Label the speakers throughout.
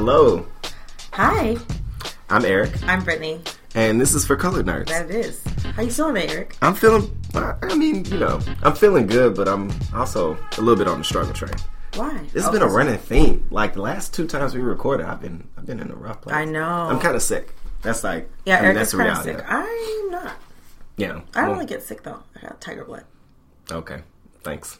Speaker 1: Hello,
Speaker 2: Hi,
Speaker 1: I'm Eric,
Speaker 2: I'm Brittany.
Speaker 1: and this is for Colored Nerds.
Speaker 2: That it is. How you feeling, Eric?
Speaker 1: I'm feeling, I mean, you know, I'm feeling good, but I'm also a little bit on the struggle train.
Speaker 2: Why?
Speaker 1: This has
Speaker 2: Oh,
Speaker 1: been a running theme. Like the last two times we recorded, I've been, I've been in a rough place.
Speaker 2: I know.
Speaker 1: I'm kind of sick. That's like,
Speaker 2: Yeah,
Speaker 1: I mean,
Speaker 2: Eric
Speaker 1: that's
Speaker 2: is kind of sick. I'm not.
Speaker 1: Yeah.
Speaker 2: I don't
Speaker 1: well,
Speaker 2: really get sick though. I got tiger blood.
Speaker 1: Okay. Thanks.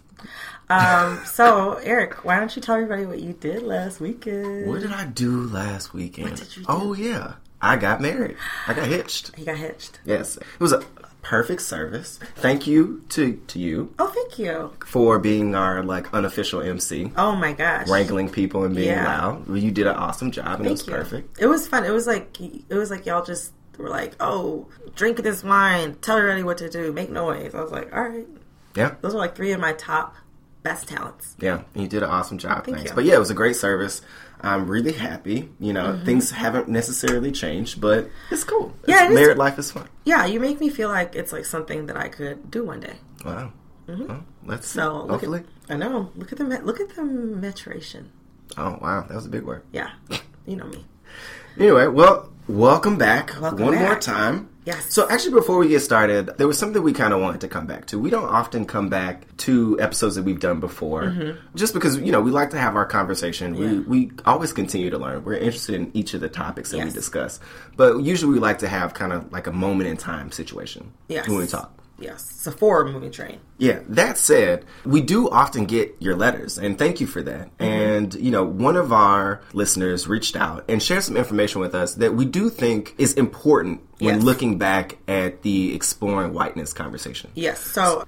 Speaker 2: Um, so Eric, why don't you tell everybody what you did last weekend?
Speaker 1: What did I do last weekend?
Speaker 2: What did you do?
Speaker 1: Oh yeah, I got married. I got hitched.
Speaker 2: He got hitched.
Speaker 1: Yes, it was a perfect service. Thank you to to you
Speaker 2: Oh, thank you.
Speaker 1: for being our like unofficial MC.
Speaker 2: Oh my gosh.
Speaker 1: wrangling people and being
Speaker 2: Yeah.
Speaker 1: loud. You did an awesome job, and it was
Speaker 2: you.
Speaker 1: perfect.
Speaker 2: It was fun. It was like it was like y'all just were like, oh, drink this wine, tell everybody what to do, make noise. I was like, all right.
Speaker 1: Yeah,
Speaker 2: Those are like three of my top best talents.
Speaker 1: yeah, you did an awesome job.
Speaker 2: Thank
Speaker 1: thanks.
Speaker 2: you.
Speaker 1: But yeah, it was a great service. I'm really happy. You know,
Speaker 2: Mm-hmm.
Speaker 1: things haven't necessarily changed, but it's cool.
Speaker 2: Yeah,
Speaker 1: It's-
Speaker 2: it is-
Speaker 1: married life is fun.
Speaker 2: Yeah, you make me feel like it's like something that I could do one day.
Speaker 1: Wow. Well, let's see.
Speaker 2: Mm-hmm. So look
Speaker 1: hopefully.
Speaker 2: at, I know. Look at the look at the maturation.
Speaker 1: oh wow, that was a big word.
Speaker 2: Yeah, you know me.
Speaker 1: Anyway, well, welcome back
Speaker 2: Welcome
Speaker 1: one more time.
Speaker 2: Yes.
Speaker 1: So actually, before we get started, there was something we kind of wanted to come back to. We don't often come back to episodes that we've done before, just because you know we like to have our conversation. We
Speaker 2: Mm-hmm. Yeah.
Speaker 1: we always continue to learn. We're interested in each of the topics that we discuss, but usually we like to have kind of like a moment in time situation
Speaker 2: Yes.
Speaker 1: when we talk.
Speaker 2: Yes, it's a forward moving train.
Speaker 1: Yeah, that said, we do often get your letters, and thank you for that.
Speaker 2: Mm-hmm.
Speaker 1: And, you know, one of our listeners reached out and shared some information with us that we do think is important when
Speaker 2: Yes.
Speaker 1: looking back at the exploring whiteness conversation.
Speaker 2: Yes. So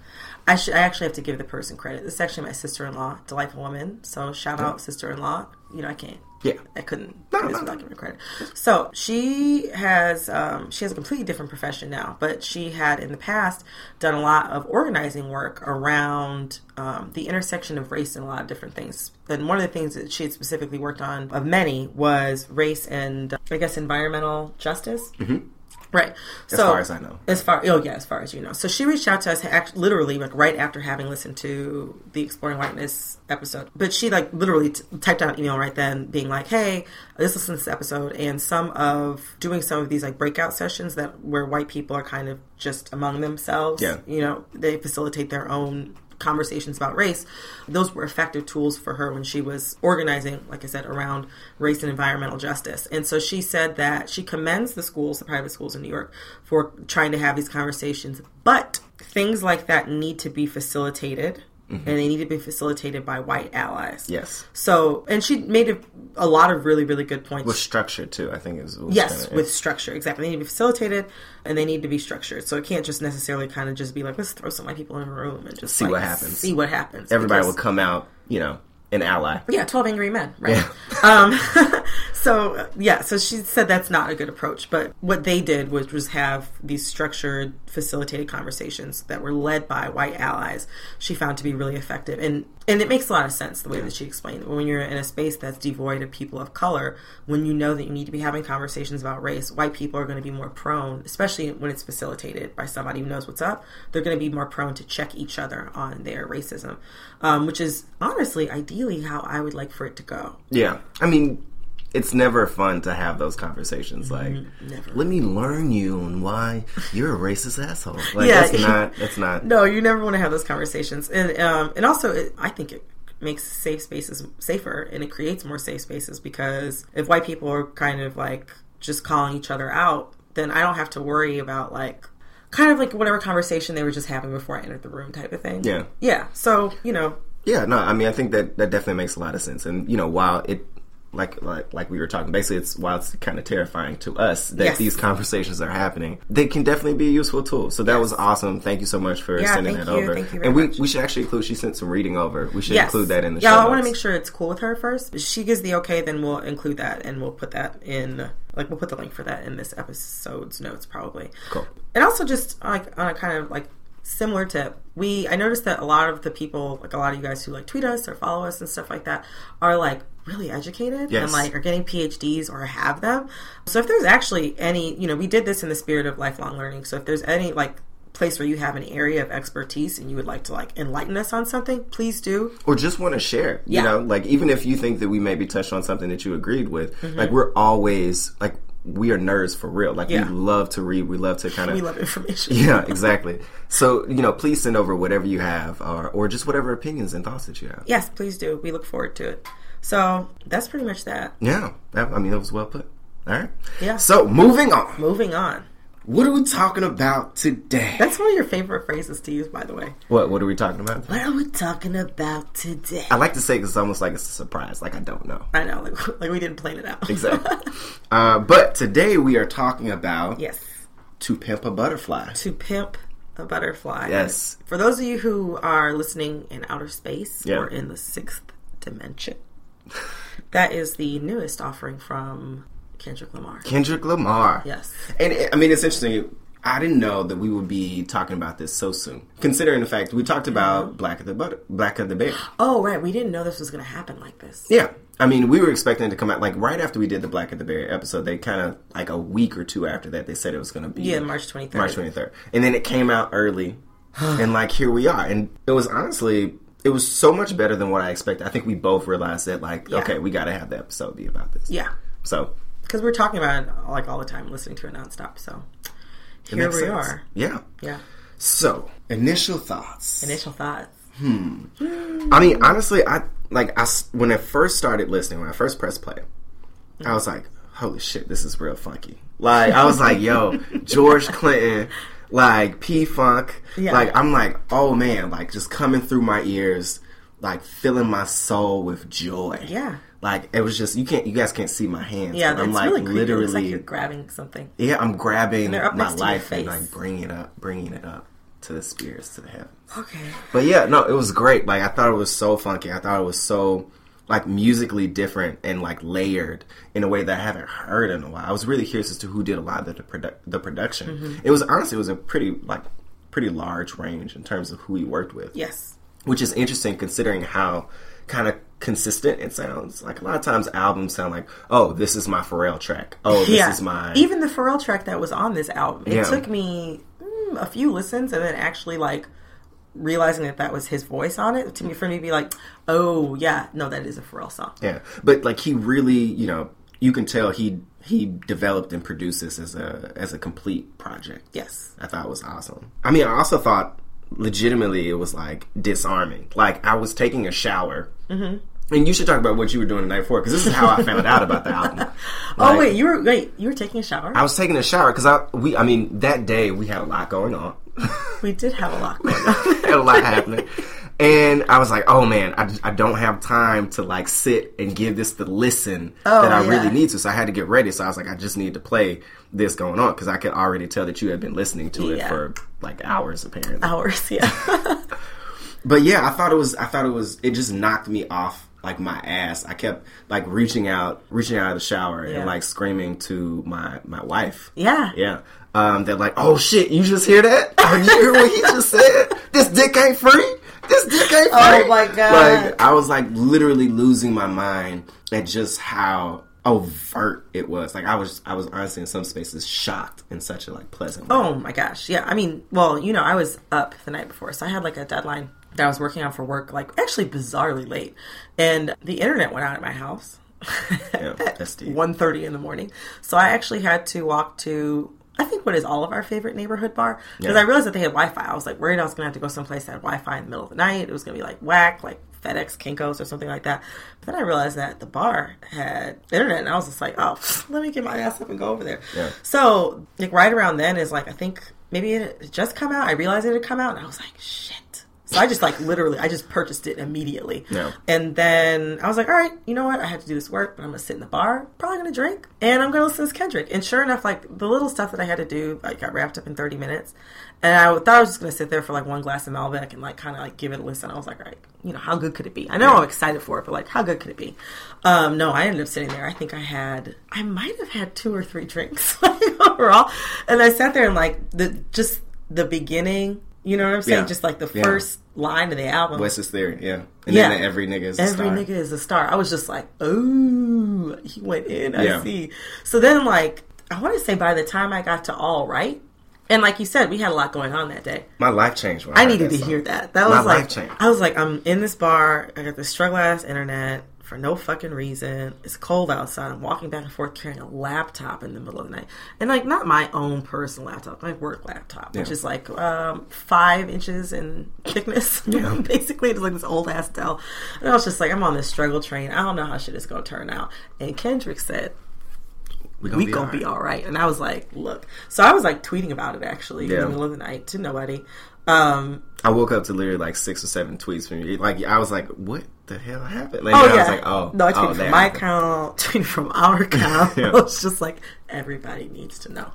Speaker 2: I should I actually have to give the person credit. This is actually my sister in law, delightful woman. So shout out sister in law. You know I can't.
Speaker 1: Yeah.
Speaker 2: I couldn't
Speaker 1: No, no, no.
Speaker 2: credit. So she has um, she has a completely different profession now, but she had in the past done a lot of organizing work around um, the intersection of race and a lot of different things. And one of the things that she had specifically worked on, of many, was race and I guess environmental justice. Mm-hmm. Right.
Speaker 1: As
Speaker 2: so,
Speaker 1: far as I know.
Speaker 2: As far oh yeah, as far as you know. So she reached out to us literally like right after having listened to the Exploring Whiteness episode. But she like literally t- typed out an email right then being like, "Hey, I just listened to this episode and some of doing some of these like breakout sessions that where white people are kind of just among themselves.
Speaker 1: Yeah.
Speaker 2: You know, they facilitate their own conversations about race, those were effective tools for her when she was organizing, like I said, around race and environmental justice. And so she said that she commends the schools, the private schools in New York, for trying to have these conversations, but things like that need to be facilitated. Mm-hmm. And they need to be facilitated by white allies.
Speaker 1: Yes.
Speaker 2: So, and she made a, a lot of really, really good points.
Speaker 1: With structure, too, I think is was
Speaker 2: Yes, with structure, exactly. They need to be facilitated and they need to be structured. So it can't just necessarily kind of just be like, let's throw some white people in a room and just
Speaker 1: See
Speaker 2: like,
Speaker 1: what happens.
Speaker 2: See what happens.
Speaker 1: everybody will come out, you know, an ally.
Speaker 2: Yeah, twelve angry men, right? um, so yeah, so she said that's not a good approach. But what they did was was have these structured, facilitated conversations that were led by white allies. She found to be really effective, and and it makes a lot of sense the way that she explained it. When you're in a space that's devoid of people of color, when you know that you need to be having conversations about race, white people are going to be more prone, especially when it's facilitated by somebody who knows what's up. They're going to be more prone to check each other on their racism, um, which is honestly, ideally, how I would like for it to go.
Speaker 1: Yeah. I mean, it's never fun to have those conversations. Like,
Speaker 2: never.
Speaker 1: let me learn you on why you're a racist asshole. Like,
Speaker 2: Yeah.
Speaker 1: that's not. That's not.
Speaker 2: No, you never want to have those conversations, and um, and also, it, I think it makes safe spaces safer, and it creates more safe spaces because if white people are kind of like just calling each other out, then I don't have to worry about like kind of like whatever conversation they were just having before I entered the room, type of thing.
Speaker 1: Yeah.
Speaker 2: yeah. So you know,
Speaker 1: Yeah, no, I mean, I think that that definitely makes a lot of sense. And you know, while it, like, like, like we were talking, basically, it's while it's kind of terrifying to us that
Speaker 2: Yes.
Speaker 1: these conversations are happening, they can definitely be a useful tool. So that was awesome. Thank you so much for
Speaker 2: Yeah,
Speaker 1: sending that
Speaker 2: you.
Speaker 1: over.
Speaker 2: Thank you very
Speaker 1: and we
Speaker 2: much.
Speaker 1: we should actually include. She sent some reading over. We should
Speaker 2: yes.
Speaker 1: include that in the
Speaker 2: yeah.
Speaker 1: show.
Speaker 2: I want to make sure it's cool with her first. If she gives the okay, then we'll include that, and we'll put that in. Like we'll put the link for that in this episode's notes, probably.
Speaker 1: Cool.
Speaker 2: And also, just like on a kind of like similar tip, we I noticed that a lot of the people, like a lot of you guys who like tweet us or follow us and stuff like that, are like really educated
Speaker 1: Yes.
Speaker 2: and like are getting PhDs or have them. So if there's actually any, you know, we did this in the spirit of lifelong learning. So if there's any like place where you have an area of expertise and you would like to like enlighten us on something, please do.
Speaker 1: or just want to share. You know, like even if you think that we maybe touched on something that you agreed with,
Speaker 2: Mm-hmm.
Speaker 1: like we're always like we are nerds for real. Like
Speaker 2: Yeah.
Speaker 1: we love to read. We love to kind of
Speaker 2: We love information.
Speaker 1: Yeah, exactly. So you know, please send over whatever you have, or or just whatever opinions and thoughts that you have.
Speaker 2: Yes, please do. We look forward to it. So that's pretty much that.
Speaker 1: Yeah, that, I mean that was well put. All right.
Speaker 2: Yeah.
Speaker 1: So moving on,
Speaker 2: Moving on.
Speaker 1: What are we talking about today?
Speaker 2: That's one of your favorite phrases to use, by the way.
Speaker 1: what What are we talking about?
Speaker 2: What are we talking about today?
Speaker 1: I like to say 'cause it's almost like it's a surprise. Like I don't know
Speaker 2: I know, like, like we didn't plan it out.
Speaker 1: exactly. uh, but today we are talking about
Speaker 2: yes.
Speaker 1: to pimp a butterfly.
Speaker 2: To pimp a butterfly.
Speaker 1: Yes.
Speaker 2: For those of you who are listening in outer space
Speaker 1: Yeah.
Speaker 2: or in the sixth dimension, that is the newest offering from Kendrick Lamar.
Speaker 1: Kendrick Lamar.
Speaker 2: Yes.
Speaker 1: And it, I mean, it's interesting. I didn't know that we would be talking about this so soon, considering the fact we talked about mm-hmm. Black of the Butter, Black of the Bear.
Speaker 2: Oh, right. We didn't know this was going to happen like this.
Speaker 1: Yeah, I mean, we were expecting it to come out like right after we did the Blacker the Berry episode. They kind of like a week or two after that, they said it was going to be
Speaker 2: Yeah, March 23rd.
Speaker 1: March twenty third, and then it came out early, and like here we are, and it was honestly. It was so much better than what I expected. I think we both realized that, like,
Speaker 2: Yeah.
Speaker 1: okay, we got to have the episode be about this.
Speaker 2: Yeah.
Speaker 1: So
Speaker 2: Because we're talking about it like all the time, listening to it nonstop. So here we
Speaker 1: sense.
Speaker 2: are.
Speaker 1: Yeah.
Speaker 2: Yeah.
Speaker 1: So initial thoughts.
Speaker 2: Initial thoughts. Hmm.
Speaker 1: I mean, honestly, I like I when I first started listening, when I first pressed play, I was like, "Holy shit, this is real funky!" Like I was like, "Yo, George Clinton, like P Funk,
Speaker 2: Yeah.
Speaker 1: like I'm like, oh man, like just coming through my ears, like filling my soul with joy."
Speaker 2: Yeah.
Speaker 1: Like it was just you can't you guys can't see my hands.
Speaker 2: Yeah,
Speaker 1: I'm like
Speaker 2: really looks like
Speaker 1: literally
Speaker 2: you're grabbing something.
Speaker 1: yeah, I'm grabbing my life and like bringing it up, bringing it up to the spirits, to the heavens.
Speaker 2: Okay.
Speaker 1: But yeah, no, it was great. Like I thought it was so funky. I thought it was so like musically different and like layered in a way that I haven't heard in a while. I was really curious as to who did a lot of the produ- the production.
Speaker 2: Mm-hmm.
Speaker 1: It was honestly it was a pretty like pretty large range in terms of who he worked with.
Speaker 2: Yes.
Speaker 1: Which is interesting considering how kind of consistent it sounds. Like a lot of times albums sound like, "Oh, this is my Pharrell track. Oh, this
Speaker 2: yeah.
Speaker 1: is my
Speaker 2: Even the Pharrell track that was on this album, it
Speaker 1: Yeah.
Speaker 2: took me mm, a few listens and then actually like realizing that that was his voice on it to me for me to be like, oh yeah, no, that is a Pharrell song.
Speaker 1: Yeah, but like he really, you know, you can tell he he developed and produced this as a as a complete project.
Speaker 2: Yes.
Speaker 1: I thought it was awesome. I mean, I also thought legitimately it was like disarming. Like I was taking a shower. Mm-hmm. And you should talk about what you were doing the night before because this is how I found out about the album.
Speaker 2: oh wait, you were wait, you were taking a shower?
Speaker 1: I was taking a shower because I we I mean that day we had a lot going on.
Speaker 2: we did have a lot going on.
Speaker 1: had a lot happening. And I was like, oh man, I, I don't have time to like sit and give this the listen
Speaker 2: Oh,
Speaker 1: that I
Speaker 2: yeah.
Speaker 1: really need to. So I had to get ready. So I was like, I just need to play this going on because I could already tell that you had been listening to it
Speaker 2: Yeah.
Speaker 1: for like hours apparently.
Speaker 2: Hours, yeah.
Speaker 1: But yeah, I thought it was, I thought it was, it just knocked me off like my ass. I kept like reaching out, reaching out of the shower
Speaker 2: Yeah.
Speaker 1: and like screaming to my, my wife.
Speaker 2: yeah.
Speaker 1: Yeah. Um, they're like, oh shit, you just hear that? Oh, you hear what he just said? This dick ain't free? This dick ain't free?
Speaker 2: Oh, my God.
Speaker 1: Like, I was like literally losing my mind at just how overt it was. Like, I was, I was honestly in some spaces shocked in such a like pleasant way.
Speaker 2: Oh my gosh. Yeah. I mean, well, you know, I was up the night before, so I had like a deadline that I was working on for work, like actually bizarrely late. And the internet went out at my house.
Speaker 1: Yeah, that's deep.
Speaker 2: 1.30 in the morning. So I actually had to walk to, I think what is all of our favorite neighborhood bar. Because
Speaker 1: Yeah.
Speaker 2: I realized that they had Wi-Fi. I was like worried I was going to have to go someplace that had Wi-Fi in the middle of the night. It was going to be like whack, like FedEx, Kinko's or something like that. But then I realized that the bar had internet and I was just like, oh, let me get my ass up and go over there.
Speaker 1: Yeah.
Speaker 2: So like right around then is like, I think maybe it had just come out. I realized it had come out and I was like, shit. So I just like literally, I just purchased it immediately.
Speaker 1: Yeah.
Speaker 2: And then I was like, all right, you know what? I have to do this work, but I'm gonna sit in the bar, probably gonna drink, and I'm gonna listen to Kendrick. And sure enough, like the little stuff that I had to do, like got wrapped up in 30 minutes. And I thought I was just gonna sit there for like one glass of Malbec and like kind of like give it a listen. I was like, all right, you know, how good could it be? I know I'm excited for it, but like, how good could it be? Um, no, I ended up sitting there. I think I had, I might have had two or three drinks like, overall, and I sat there and like the just the beginning. You know what I'm saying?
Speaker 1: Yeah.
Speaker 2: Just like the
Speaker 1: Yeah.
Speaker 2: first line of the album.
Speaker 1: Wesley's theory, yeah. And
Speaker 2: Yeah.
Speaker 1: then every nigga is a
Speaker 2: Every
Speaker 1: star.
Speaker 2: nigga is a star. I was just like, oh, he went in. I
Speaker 1: Yeah.
Speaker 2: see. So then, like, I want to say by the time I got to All Right, and like you said, we had a lot going on that day.
Speaker 1: My life changed. When
Speaker 2: I
Speaker 1: heard
Speaker 2: needed to
Speaker 1: song.
Speaker 2: hear that. That
Speaker 1: My
Speaker 2: was like,
Speaker 1: life changed.
Speaker 2: I was like, I'm in this bar. I got this struggle ass internet for no fucking reason. It's cold outside. I'm walking back and forth carrying a laptop in the middle of the night, and like not my own personal laptop, my work laptop, which
Speaker 1: Yeah.
Speaker 2: is like um, five inches in thickness.
Speaker 1: Yeah.
Speaker 2: Basically, it's like this old ass Dell. And I was just like, I'm on this struggle train. I don't know how shit is gonna turn out. And Kendrick said,
Speaker 1: We
Speaker 2: we gonna be all right. And I was like, look. So I was like tweeting about it actually in the middle of the night to nobody. Um,
Speaker 1: I woke up to literally like six or seven tweets from you. Like I was like, "What the hell happened?" Like,
Speaker 2: oh
Speaker 1: I
Speaker 2: yeah.
Speaker 1: was like, "Oh,
Speaker 2: no, I
Speaker 1: oh,
Speaker 2: tweeted
Speaker 1: that
Speaker 2: from my
Speaker 1: happened.
Speaker 2: account, tweeted from our account.
Speaker 1: Yeah.
Speaker 2: I was just like, everybody needs to know.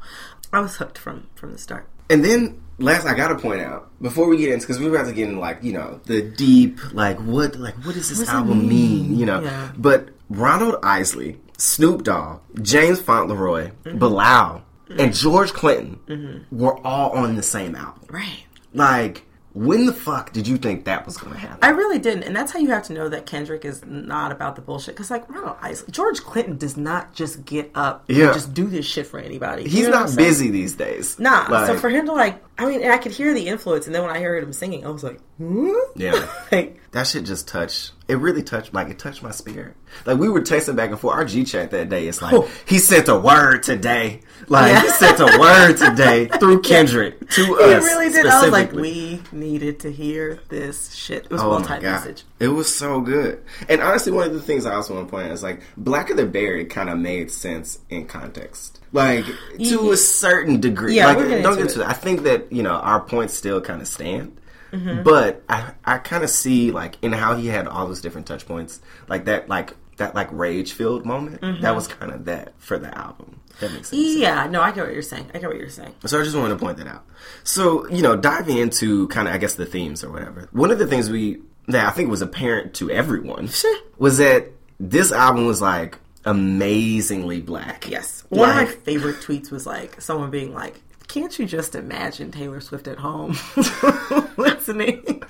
Speaker 2: I was hooked from from the start.
Speaker 1: And then last, I gotta point out before we get into because we were about to get into like you know the deep like what like what does this
Speaker 2: What's it
Speaker 1: album mean? You know,
Speaker 2: Yeah.
Speaker 1: but Ronald Isley, Snoop Dogg, James Fauntleroy,
Speaker 2: Mm-hmm.
Speaker 1: Bilal, and George Clinton were all on the same album.
Speaker 2: Right.
Speaker 1: Like, when the fuck did you think that was going to happen?
Speaker 2: I really didn't, and that's how you have to know that Kendrick is not about the bullshit. Because like Ronald Isley, George Clinton does not just get up
Speaker 1: Yeah.
Speaker 2: and just do this shit for anybody. You
Speaker 1: He's not busy these days.
Speaker 2: Nah. so for him to like, I mean, I could hear the influence, and then when I heard him singing, I was like, what?
Speaker 1: Yeah.
Speaker 2: like,
Speaker 1: That shit just touched. It really touched. Like it touched my spirit. Like we were texting back and forth. Our G chat that day. It's like
Speaker 2: Oh.
Speaker 1: he sent a word today. Like
Speaker 2: Yeah.
Speaker 1: he sent a word today through Kendrick to
Speaker 2: he
Speaker 1: us.
Speaker 2: He really did. I was like, we needed to hear this shit. It was a
Speaker 1: Oh
Speaker 2: timed
Speaker 1: god,
Speaker 2: message.
Speaker 1: it was so good. And honestly, one of the things I also want to point out is like Blacker the Berry kind of made sense in context, like to a certain degree.
Speaker 2: Yeah,
Speaker 1: like, don't get to
Speaker 2: it.
Speaker 1: that. I think that you know our points still kind of stand.
Speaker 2: Mm-hmm.
Speaker 1: But I, I kind of see like in how he had all those different touch points, like that, like that, like rage filled moment.
Speaker 2: Mm-hmm.
Speaker 1: That was kind of that for the album. That makes sense.
Speaker 2: Yeah, no, I get what you're saying. I get what you're saying.
Speaker 1: So I just wanted to point that out. So, you know, diving into kind of, I guess, the themes or whatever. One of the things we, that I think was apparent to everyone was that this album was like amazingly black.
Speaker 2: Yes. One of my favorite tweets was like someone being like, can't you just imagine Taylor Swift at home listening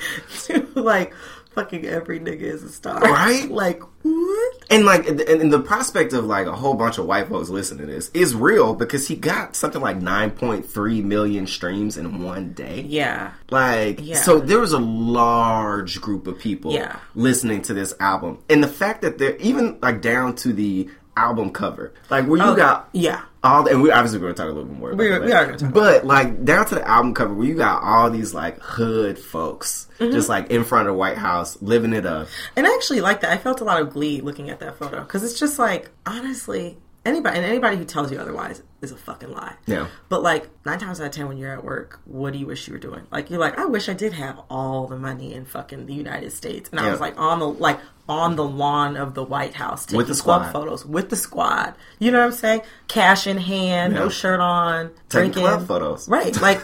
Speaker 2: to like fucking every nigga is a star?
Speaker 1: Right?
Speaker 2: Like, what?
Speaker 1: And like, and, and the prospect of like a whole bunch of white folks listening to this is real because he got something like 9.3 million streams in one day.
Speaker 2: Yeah.
Speaker 1: Like,
Speaker 2: Yeah.
Speaker 1: so there was a large group of people
Speaker 2: Yeah.
Speaker 1: listening to this album. And the fact that they're even like down to the album cover, like where you
Speaker 2: Oh,
Speaker 1: got
Speaker 2: yeah.
Speaker 1: all, the, and we obviously going to talk a little bit more. About
Speaker 2: We- we are gonna talk
Speaker 1: but like down to the album cover where you got all these like hood folks
Speaker 2: Mm-hmm.
Speaker 1: just like in front of the White House living it up.
Speaker 2: And I actually like that. I felt a lot of glee looking at that photo because it's just like, honestly, anybody and anybody who tells you otherwise is a fucking lie.
Speaker 1: Yeah.
Speaker 2: But like nine times out of ten, when you're at work, what do you wish you were doing? Like you're like, I wish I did have all the money in fucking the United States, and I was like on the like on the lawn of the White House taking
Speaker 1: With the
Speaker 2: club
Speaker 1: squad.
Speaker 2: photos with the squad. You know what I'm saying? Cash in hand,
Speaker 1: Yeah.
Speaker 2: no shirt on,
Speaker 1: Taking
Speaker 2: drinking
Speaker 1: club photos.
Speaker 2: Right? Like,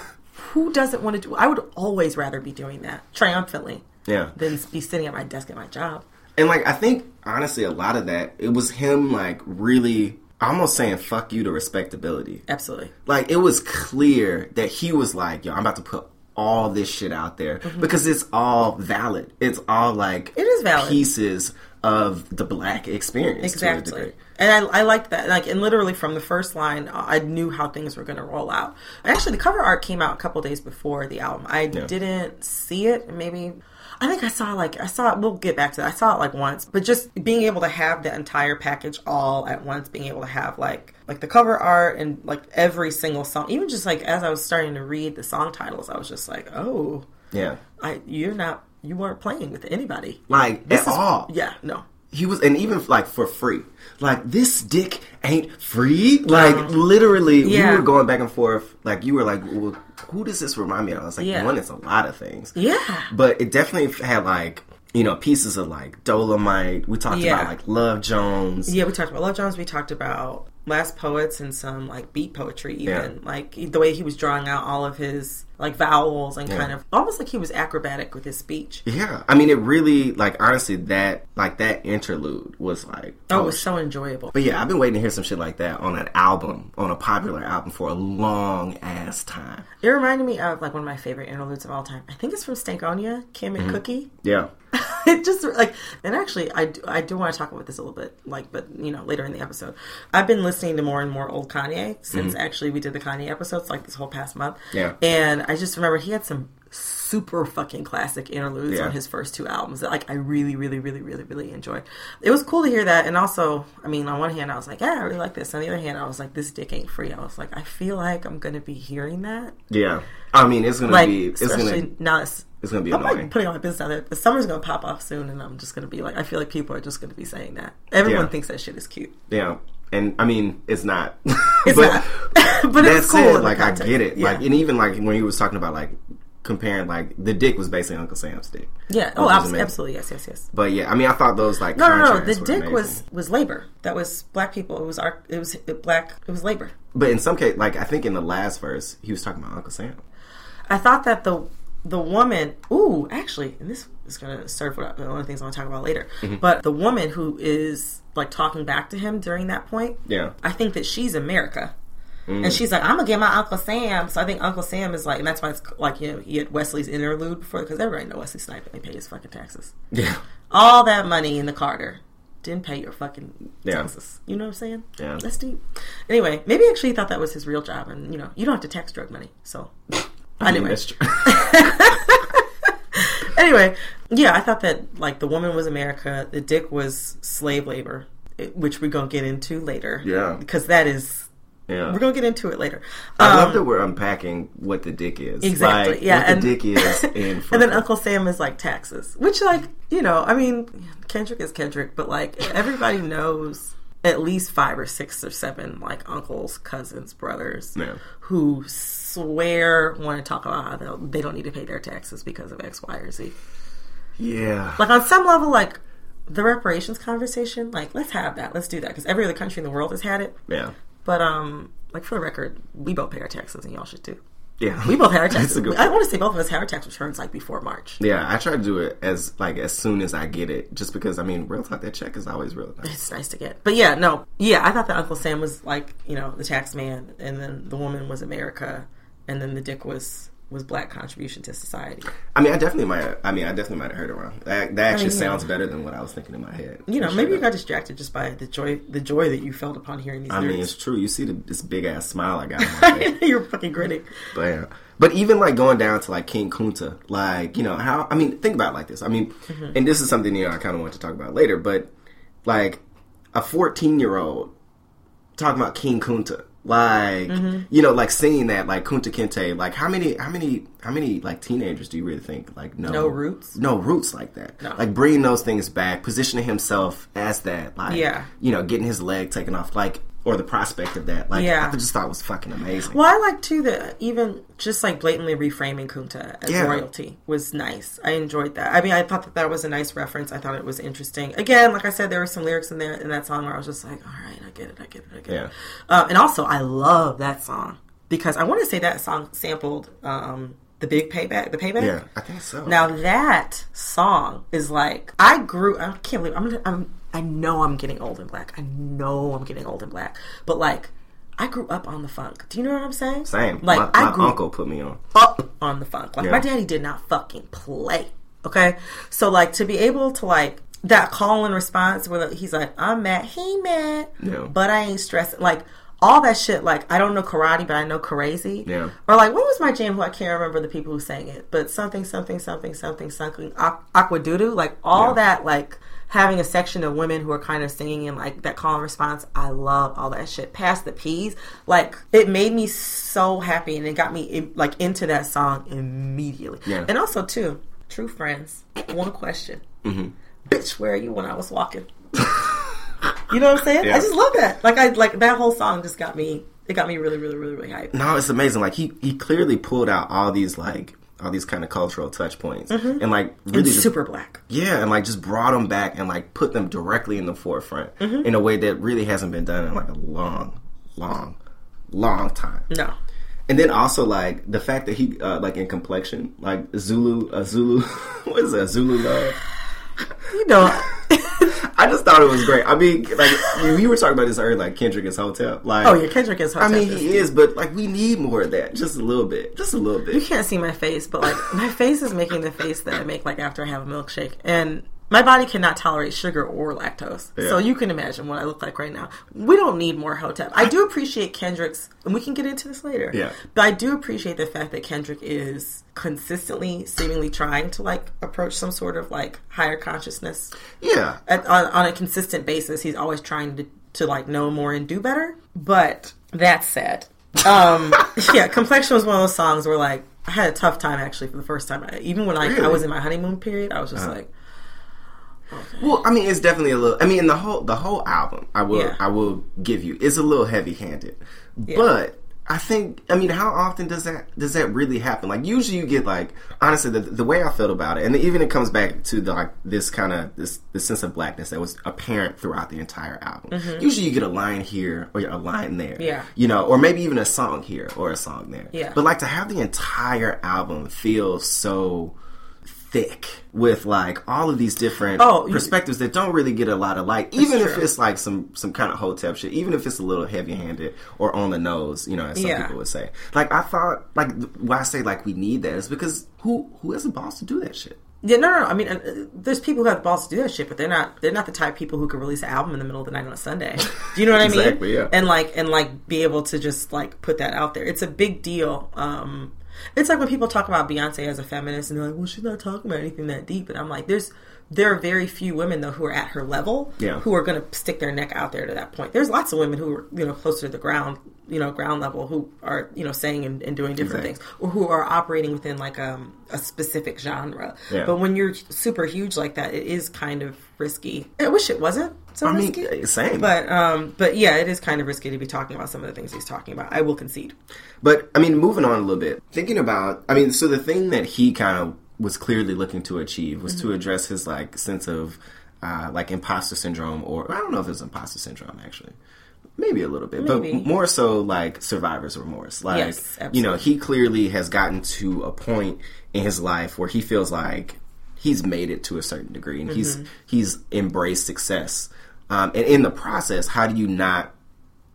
Speaker 2: who doesn't want to do? I would always rather be doing that triumphantly
Speaker 1: Yeah.
Speaker 2: than be sitting at my desk at my job.
Speaker 1: And like I think honestly a lot of that it was him like really almost saying fuck you to respectability.
Speaker 2: Absolutely.
Speaker 1: like it was clear that he was like, yo, I'm about to put all this shit out there because it's all valid. It's all like
Speaker 2: Mm-hmm. It is valid.
Speaker 1: pieces of the black experience.
Speaker 2: Exactly. And I, I liked that. Like, and literally from the first line, I knew how things were going to roll out. Actually, the cover art came out a couple days before the album. I didn't see it. Maybe I think I saw like I saw it. We'll get back to that. I saw it like once, but just being able to have the entire package all at once, being able to have like like the cover art and like every single song, even just like as I was starting to read the song titles, I was just like, oh,
Speaker 1: Yeah.
Speaker 2: I you're not you weren't playing with anybody.
Speaker 1: Like
Speaker 2: This
Speaker 1: at
Speaker 2: is-
Speaker 1: all.
Speaker 2: Yeah, no.
Speaker 1: He was, and even like for free. Like this dick ain't free. Like literally, we were going back and forth. Like you were like, well, who does this remind me of? I was like,
Speaker 2: Yeah.
Speaker 1: one, it's a lot of things.
Speaker 2: Yeah.
Speaker 1: but it definitely had like you know pieces of like Dolomite. We talked
Speaker 2: Yeah.
Speaker 1: about like Love Jones.
Speaker 2: Yeah, we talked about Love Jones. We talked about Last Poets and some like beat poetry, even
Speaker 1: Yeah.
Speaker 2: like the way he was drawing out all of his like vowels and
Speaker 1: Yeah.
Speaker 2: kind of almost like he was acrobatic with his speech.
Speaker 1: Yeah, I mean, it really like honestly that like that interlude was like
Speaker 2: Oh, it was so enjoyable.
Speaker 1: But yeah, I've been waiting to hear some shit like that on an album, on a popular album for a long ass time.
Speaker 2: It reminded me of like one of my favorite interludes of all time. I think it's from Stankonia, Kim
Speaker 1: Mm-hmm.
Speaker 2: and Cookie.
Speaker 1: Yeah.
Speaker 2: it just like and actually I do, I do want to talk about this a little bit like but you know later in the episode i've been listening to more and more old kanye since actually we did the kanye episodes like this whole past month
Speaker 1: Mm-hmm. Yeah.
Speaker 2: and i just remember he had some super fucking classic interludes
Speaker 1: Yeah.
Speaker 2: on his first two albums that like i really really really really really enjoyed it was cool to hear that and also i mean on one hand i was like yeah i really like this on the other hand i was like this dick ain't free i was like i feel like i'm gonna be hearing that
Speaker 1: Yeah. I mean, it's gonna
Speaker 2: like
Speaker 1: be, it's
Speaker 2: especially
Speaker 1: gonna,
Speaker 2: now it's
Speaker 1: it's gonna be
Speaker 2: I'm
Speaker 1: annoying.
Speaker 2: like putting on my business out there. The summer's gonna pop off soon, and I'm just gonna be like, I feel like people are just gonna be saying that. Everyone
Speaker 1: Yeah.
Speaker 2: thinks that shit is cute.
Speaker 1: yeah. And I mean, it's not.
Speaker 2: It's
Speaker 1: but
Speaker 2: not, but
Speaker 1: that
Speaker 2: it's cool. the
Speaker 1: like I get it.
Speaker 2: Yeah.
Speaker 1: Like, and even like when he was talking about like comparing, like the dick was basically Uncle Sam's dick.
Speaker 2: yeah. Oh,
Speaker 1: was
Speaker 2: abs- absolutely. Yes, yes, yes.
Speaker 1: But yeah, I mean, I thought those like
Speaker 2: No, no, no. The dick
Speaker 1: amazing.
Speaker 2: was was labor. That was black people. It was our. It was black. It was labor.
Speaker 1: But in some case, like I think in the last verse, he was talking about Uncle Sam.
Speaker 2: I thought that the the woman. Ooh, actually, and this is gonna serve what one of the things I want to talk about later.
Speaker 1: Mm-hmm.
Speaker 2: But the woman who is like talking back to him during that point.
Speaker 1: Yeah.
Speaker 2: I think that she's America.
Speaker 1: Mm.
Speaker 2: And she's like, I'm gonna get my Uncle Sam. So I think Uncle Sam is like, and that's why it's like, you know, he had Wesley's interlude before because everybody know Wesley Snipes and they pay his fucking taxes.
Speaker 1: Yeah.
Speaker 2: All that money in the Carter didn't pay your fucking
Speaker 1: Yeah.
Speaker 2: taxes. You know what I'm saying?
Speaker 1: Yeah.
Speaker 2: That's deep. Anyway, maybe actually he thought that was his real job, and you know, you don't have to tax drug money. So
Speaker 1: I mean,
Speaker 2: anyway,
Speaker 1: that's true.
Speaker 2: anyway, yeah, I thought that like the woman was America, the dick was slave labor, which we're gonna get into later.
Speaker 1: Yeah.
Speaker 2: because that is
Speaker 1: yeah.
Speaker 2: we're gonna get into it later.
Speaker 1: I
Speaker 2: Um,
Speaker 1: love that we're unpacking what the dick is.
Speaker 2: Exactly.
Speaker 1: Like,
Speaker 2: yeah.
Speaker 1: What
Speaker 2: and,
Speaker 1: the dick is in
Speaker 2: and then Uncle Sam is like taxes, which like you know, I mean, Kendrick is Kendrick, but like everybody knows at least five or six or seven like uncles, cousins, brothers
Speaker 1: Yeah.
Speaker 2: who swear want to talk about how they'll- don't need to pay their taxes because of X, Y, or Z.
Speaker 1: Yeah.
Speaker 2: Like on some level, like the reparations conversation, like let's have that, let's do that because every other country in the world has had it.
Speaker 1: Yeah.
Speaker 2: But um, like for the record, we both pay our taxes, and y'all should too.
Speaker 1: Yeah.
Speaker 2: We both had our taxes. I want to say both of us had our tax returns like before March.
Speaker 1: Yeah, I try to do it as like as soon as I get it, just because I mean, real talk, that check is always real nice.
Speaker 2: It's nice to get. But yeah, no. Yeah, I thought that Uncle Sam was like, you know, the tax man and then the woman was America and then the dick was was black contribution to society.
Speaker 1: I mean, I definitely might. I mean, I definitely might have heard it wrong. That, that actually
Speaker 2: mean, yeah.
Speaker 1: sounds better than what I was thinking in my head.
Speaker 2: You know, maybe
Speaker 1: sure.
Speaker 2: you got distracted just by the joy the joy that you felt upon hearing these
Speaker 1: I mean, it's true. You see the, this big ass smile I got on my face.
Speaker 2: You're fucking grinning.
Speaker 1: But yeah. But even like going down to like King Kunta, like, you know, how I mean, think about it like this. I mean,
Speaker 2: Mm-hmm.
Speaker 1: and this is something, you know, I kinda want to talk about later, but like a fourteen year old talking about King Kunta. Like
Speaker 2: Mm-hmm.
Speaker 1: you know, like seeing that like Kunta Kinte, like how many how many how many like teenagers do you really think like no
Speaker 2: No roots?
Speaker 1: No roots like that.
Speaker 2: No.
Speaker 1: Like bringing those things back, positioning himself as that, like
Speaker 2: Yeah.
Speaker 1: you know, getting his leg taken off, like or the prospect of that. Like
Speaker 2: Yeah.
Speaker 1: I just thought it was fucking amazing.
Speaker 2: Well, I like too that even just like blatantly reframing Kunta as
Speaker 1: Yeah.
Speaker 2: royalty was nice. I enjoyed that. I mean, I thought that that was a nice reference. I thought it was interesting. Again, like I said, there were some lyrics in there in that song where I was just like, all right, get it, I get it, I get
Speaker 1: Yeah.
Speaker 2: it. Uh, and also, I love that song because I want to say that song sampled um, the big payback, the payback.
Speaker 1: Yeah, I think so.
Speaker 2: Now that song is like I grew. I can't believe I'm. I'm. I know I'm getting old and black. I know I'm getting old and black. But like, I grew up on the funk. Do you know what I'm saying?
Speaker 1: Same.
Speaker 2: Like
Speaker 1: my,
Speaker 2: I grew
Speaker 1: uncle put me on.
Speaker 2: up on the funk. Like
Speaker 1: Yeah.
Speaker 2: my daddy did not fucking play. Okay, so like to be able to like that call and response where he's like, I'm mad, he mad,
Speaker 1: Yeah.
Speaker 2: but I ain't stressed. Like all that shit. Like I don't know karate, but I know crazy.
Speaker 1: Yeah.
Speaker 2: Or like what was my jam? Who I can't remember the people who sang it, but something, something, something, something, something. Aqu- Aqua Doodoo. Like all
Speaker 1: Yeah.
Speaker 2: that. Like having a section of women who are kind of singing and like that call and response. I love all that shit. Past the peas. Like it made me so happy and it got me in- like into that song immediately.
Speaker 1: Yeah.
Speaker 2: And also too, true friends. One question. Mm-hmm. Bitch, where are you when I was walking? You know what I'm saying?
Speaker 1: Yeah.
Speaker 2: I just love that. Like I like that whole song just got me. It got me really, really, really, really hyped.
Speaker 1: No, it's amazing. Like he he clearly pulled out all these like all these kind of cultural touch points and like really
Speaker 2: And
Speaker 1: just,
Speaker 2: super black.
Speaker 1: yeah, and like just brought them back and like put them directly in the forefront
Speaker 2: Mm-hmm.
Speaker 1: in a way that really hasn't been done in like a long, long, long time.
Speaker 2: No.
Speaker 1: And then also like the fact that he uh, like in complexion, like Zulu, uh, Zulu, what is that? Zulu love.
Speaker 2: You know,
Speaker 1: I just thought it was great. I mean, like we were talking about this earlier, like Kendrick is Hotep. Like,
Speaker 2: oh yeah, Kendrick is.
Speaker 1: I mean, he is, but like we need more of that, just a little bit, just a little bit.
Speaker 2: you can't see my face, but like my face is making the face that I make like after I have a milkshake, and my body cannot tolerate sugar or lactose. So you can imagine what I look like right now. We don't need more Hotep. I do appreciate Kendrick's, and we can get into this later.
Speaker 1: Yeah.
Speaker 2: but I do appreciate the fact that Kendrick is consistently, seemingly trying to like approach some sort of like higher consciousness
Speaker 1: Yeah,
Speaker 2: at, on, on a consistent basis. He's always trying to, to like know more and do better. But that said, um, yeah, Complexion was one of those songs where like I had a tough time actually for the first time. I, even when I, I was in my honeymoon period, I was just like,
Speaker 1: Well, I mean, it's definitely a little. I mean, the whole the whole album, I will
Speaker 2: Yeah.
Speaker 1: I will give you, is a little heavy handed, but. I think I mean how often does that does that really happen? Like usually you get like honestly the, the way I felt about it, and even it comes back to the like this kind of this this sense of blackness that was apparent throughout the entire album. Usually you get a line here or a line there,
Speaker 2: Mm-hmm. Yeah.
Speaker 1: you know, or maybe even a song here or a song there.
Speaker 2: Yeah.
Speaker 1: But like to have the entire album feel so thick with like all of these different
Speaker 2: Oh,
Speaker 1: perspectives that don't really get a lot of light, even if
Speaker 2: true.
Speaker 1: it's like some some kind of hotep shit, even if it's a little heavy handed or on the nose, you know, as some
Speaker 2: Yeah.
Speaker 1: people would say. Like I thought, like why I say like we need that is because who who has the balls to do that shit?
Speaker 2: yeah, no, no, no. I mean, uh, there's people who have the balls to do that shit, but they're not. They're not the type of people who can release an album in the middle of the night on a Sunday. Do you know what I mean?
Speaker 1: Exactly, yeah.
Speaker 2: And like, and like, be able to just like put that out there. It's a big deal. Um, it's like when people talk about Beyonce as a feminist, and they're like, "Well, she's not talking about anything that deep." And I'm like, "There's." There are very few women though who are at her level,
Speaker 1: Yeah.
Speaker 2: who are going to stick their neck out there to that point. There's lots of women who are you know closer to the ground, you know, ground level, who are you know saying and, and doing different
Speaker 1: Exactly.
Speaker 2: things, or who are operating within like um, a specific genre.
Speaker 1: Yeah.
Speaker 2: But when you're super huge like that, it is kind of risky. I wish it wasn't so
Speaker 1: I mean,
Speaker 2: risky.
Speaker 1: same.
Speaker 2: But um, but yeah, it is kind of risky to be talking about some of the things he's talking about. I will concede.
Speaker 1: But I mean, moving on a little bit, thinking about, I mean, so the thing that he kind of was clearly looking to achieve was
Speaker 2: Mm-hmm.
Speaker 1: to address his like sense of uh, like imposter syndrome, or I don't know if it's imposter syndrome actually. Maybe a little bit,
Speaker 2: Maybe.
Speaker 1: but more so like survivor's remorse. Like,
Speaker 2: Yes,
Speaker 1: you know, he clearly has gotten to a point in his life where he feels like he's made it to a certain degree and he's
Speaker 2: Mm-hmm.
Speaker 1: he's embraced success. Um, and in the process, how do you not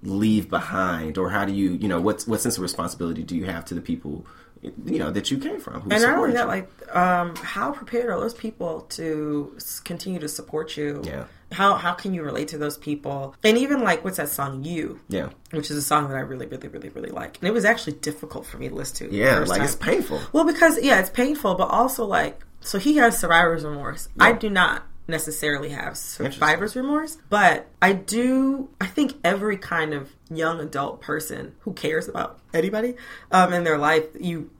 Speaker 1: leave behind or how do you you know what what sense of responsibility do you have to the people you know that you came from
Speaker 2: And not only that,
Speaker 1: you?
Speaker 2: like, um, how prepared are those people to continue to support you?
Speaker 1: Yeah.
Speaker 2: How how can you relate to those people? And even like, what's that song? You.
Speaker 1: yeah
Speaker 2: Which is a song that I really, really, really, really like. And it was actually difficult for me to listen to.
Speaker 1: yeah like
Speaker 2: time.
Speaker 1: it's painful
Speaker 2: Well, because yeah, it's painful, but also like, so he has survivor's remorse. I do not necessarily have survivor's remorse, but I do. I think every kind of young adult person who cares about anybody um, in their life, you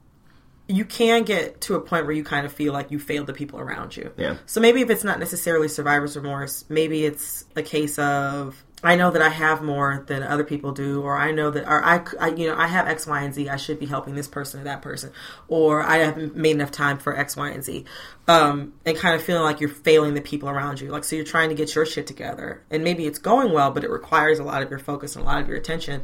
Speaker 2: you can get to a point where you kind of feel like you failed the people around you.
Speaker 1: Yeah.
Speaker 2: So maybe if it's not necessarily survivor's remorse, maybe it's a case of I know that I have more than other people do, or I know that, or I, I, you know, I have X, Y, and Z. I should be helping this person or that person, or I haven't made enough time for X, Y, and Z, um, and kind of feeling like you're failing the people around you. Like so, you're trying to get your shit together, and maybe it's going well, but it requires a lot of your focus and a lot of your attention.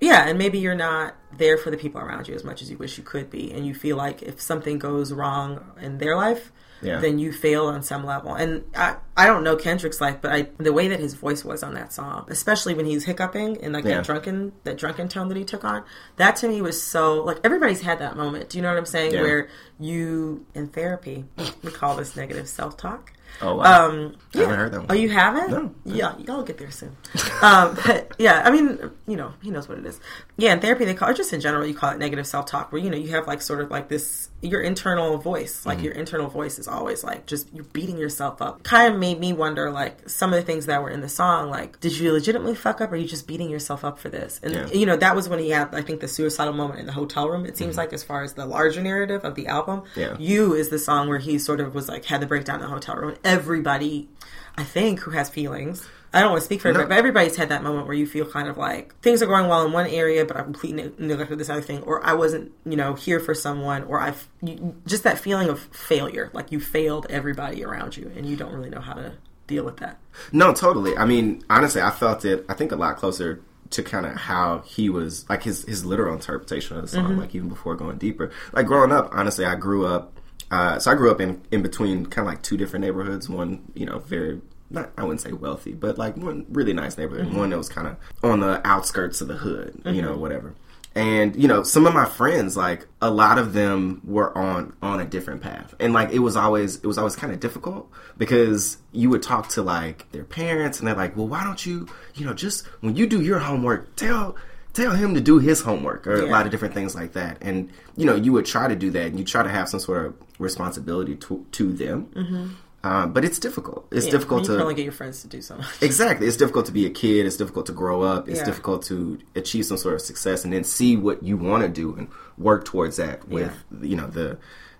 Speaker 2: Yeah, and maybe you're not there for the people around you as much as you wish you could be, and you feel like if something goes wrong in their life,
Speaker 1: Yeah.
Speaker 2: then you fail on some level. And I, I don't know Kendrick's life, but I, the way that his voice was on that song, especially when he's hiccuping and like
Speaker 1: Yeah.
Speaker 2: that drunken, that drunken tone that he took on, that to me was so like everybody's had that moment. Do you know what I'm saying?
Speaker 1: Yeah.
Speaker 2: Where you in therapy, we call this negative self talk.
Speaker 1: Oh, wow.
Speaker 2: Um,
Speaker 1: I haven't heard that one.
Speaker 2: Oh, you haven't?
Speaker 1: No.
Speaker 2: Yeah, y'all get there soon. um, but yeah, I mean, you know, he knows what it is. Yeah, in therapy, they call it just in general, you call it negative self talk, where you know you have like sort of like this your internal voice, like
Speaker 1: Mm-hmm.
Speaker 2: your internal voice is always like just you're beating yourself up. Kind of made me wonder like some of the things that were in the song, like did you legitimately fuck up, or are you just beating yourself up for this? And
Speaker 1: Yeah.
Speaker 2: you know that was when he had I think the suicidal moment in the hotel room. It seems like as far as the larger narrative of the album,
Speaker 1: Mm-hmm. Yeah.
Speaker 2: you is the song where he sort of was like had the breakdown in the hotel room. Everybody, I think, who has feelings. I don't want to speak for everybody, but everybody's had that moment where you feel kind of like things are going well in one area, but I'm completely neglected this other thing, or I wasn't, you know, here for someone, or I've you, just that feeling of failure, like you failed everybody around you, and you don't really know how to deal with that.
Speaker 1: No, totally. I mean, honestly, I felt it. I think a lot closer to kind of how he was, like his his literal interpretation of the song, mm-hmm. like even before going deeper. Like growing up, honestly, I grew up. Uh, so I grew up in in between kind of like two different neighborhoods. One, you know, very not I wouldn't say wealthy, but like one really nice neighborhood. and One that was kind of on the outskirts of the hood, you know, whatever. And you know, some of my friends, like a lot of them, were on on a different path, and like it was always it was always kind of difficult because you would talk to like their parents, and they're like, "Well, why don't you, you know, just when you do your homework, tell tell him to do his homework," or a lot of different things like that. And you know, you would try to do that, and you try to have some sort of responsibility to to them. Mm-hmm. Um, but it's difficult. It's
Speaker 2: Yeah,
Speaker 1: difficult
Speaker 2: you
Speaker 1: to
Speaker 2: can only get your friends to do so much.
Speaker 1: Exactly. It's difficult to be a kid. It's difficult to grow up. It's
Speaker 2: Yeah.
Speaker 1: difficult to achieve some sort of success and then see what you want to do and work towards that with you know the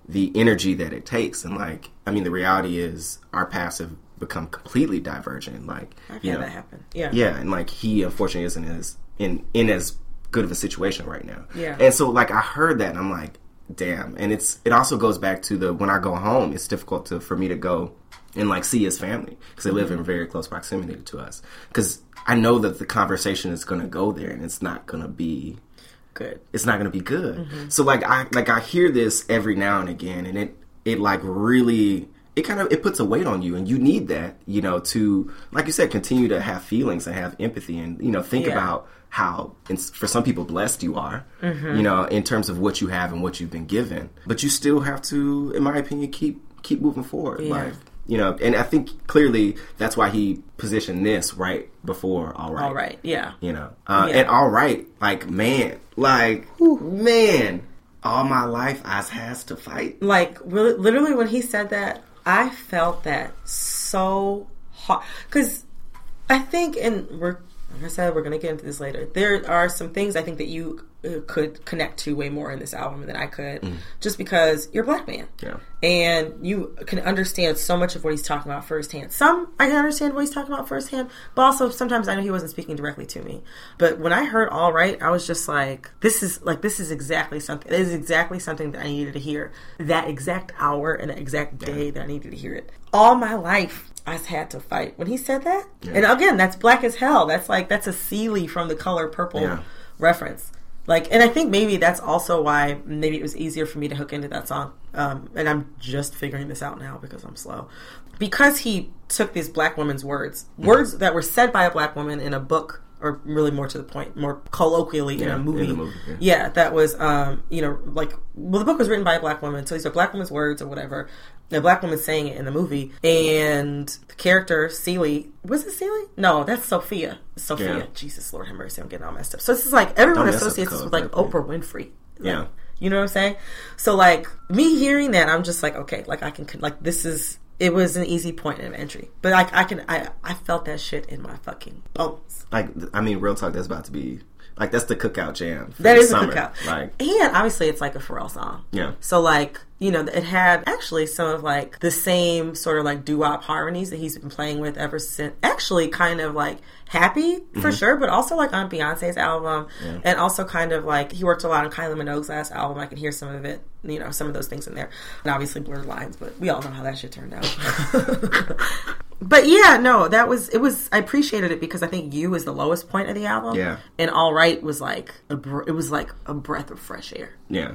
Speaker 1: the energy that it takes. And like, I mean, the reality is our paths have become completely divergent. Like,
Speaker 2: I've
Speaker 1: you
Speaker 2: had
Speaker 1: know,
Speaker 2: that happen. Yeah.
Speaker 1: yeah, and like he unfortunately isn't as in in as good of a situation right now.
Speaker 2: Yeah.
Speaker 1: And so like I heard that and I'm like, damn. And it's it also goes back to the when I go home, it's difficult to for me to go and like see his family because they live
Speaker 2: Mm-hmm.
Speaker 1: in very close proximity to us. Because I know that the conversation is going to go there and it's not going to be
Speaker 2: Good.
Speaker 1: it's not going to be good.
Speaker 2: Mm-hmm.
Speaker 1: So like I like I hear this every now and again, and it it like really it kind of it puts a weight on you, and you need that you know to like you said continue to have feelings and have empathy, and you know think
Speaker 2: Yeah.
Speaker 1: about how and for some people blessed you are,
Speaker 2: Mm-hmm.
Speaker 1: you know in terms of what you have and what you've been given, but you still have to, in my opinion, keep keep moving forward.
Speaker 2: Yeah.
Speaker 1: Like you know, and I think clearly that's why he positioned this right before all right
Speaker 2: All right. Yeah.
Speaker 1: you know uh,
Speaker 2: Yeah.
Speaker 1: and all right like man like man all my life i has to fight
Speaker 2: like really, literally when he said that i felt that so hard because i think in like i said we're gonna get into this later there are some things i think that you uh, could connect to way more in this album than i could just because you're a black man
Speaker 1: Yeah.
Speaker 2: and you can understand so much of what he's talking about firsthand. Some I can understand what he's talking about firsthand, but also sometimes I know he wasn't speaking directly to me. But when I heard "All Right," I was just like, "This is like this is exactly something. This is exactly something that I needed to hear that exact hour and that exact day that I needed to hear it. All my life." I've had to fight when he said that, and again, that's black as hell. That's like that's a Celie from the color purple
Speaker 1: Yeah.
Speaker 2: reference. Like, and I think maybe that's also why maybe it was easier for me to hook into that song. Um, and I'm just figuring this out now because I'm slow. Because he took these black women's words, words that were said by a black woman in a book, or really more to the point, more colloquially in
Speaker 1: Yeah,
Speaker 2: a
Speaker 1: in
Speaker 2: movie.
Speaker 1: the movie, yeah.
Speaker 2: yeah, that was, um, you know, like, well, the book was written by a black woman, so these are black women's words or whatever. A black woman saying it in the movie, and the character Celie was it Celie? No, that's Sophia. Sophia.
Speaker 1: Yeah.
Speaker 2: Jesus Lord have mercy, I'm getting all messed up. So this is like everyone
Speaker 1: Don't
Speaker 2: associates
Speaker 1: the
Speaker 2: this with like
Speaker 1: right?
Speaker 2: Oprah Winfrey. Like,
Speaker 1: Yeah.
Speaker 2: You know what I'm saying? So like me hearing that, I'm just like, okay, like I can like this is it was an easy point of entry, but like I can I I felt that shit in my fucking bones.
Speaker 1: like i mean real talk that's about to be like that's the cookout jam
Speaker 2: That is a cookout,
Speaker 1: like
Speaker 2: and obviously it's like a Pharrell song.
Speaker 1: Yeah.
Speaker 2: So like you know it had actually some of like the same sort of like doo wop harmonies that he's been playing with ever since. Actually, kind of like happy for
Speaker 1: Mm-hmm.
Speaker 2: sure, but also like on Beyonce's album, and also kind of like he worked a lot on Kylie Minogue's last album. I can hear some of it, you know, some of those things in there, and obviously blurred lines. But we all know how that shit turned out. But yeah, no, that was it. Was I appreciated it because I think "You" is the lowest point of the album.
Speaker 1: Yeah.
Speaker 2: and "All Right" was like a br- it was like a breath of fresh air.
Speaker 1: yeah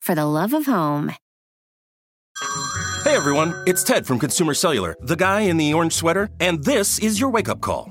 Speaker 3: for the love of home.
Speaker 4: Hey everyone, it's Ted from Consumer Cellular, the guy in the orange sweater, and this is your wake up call.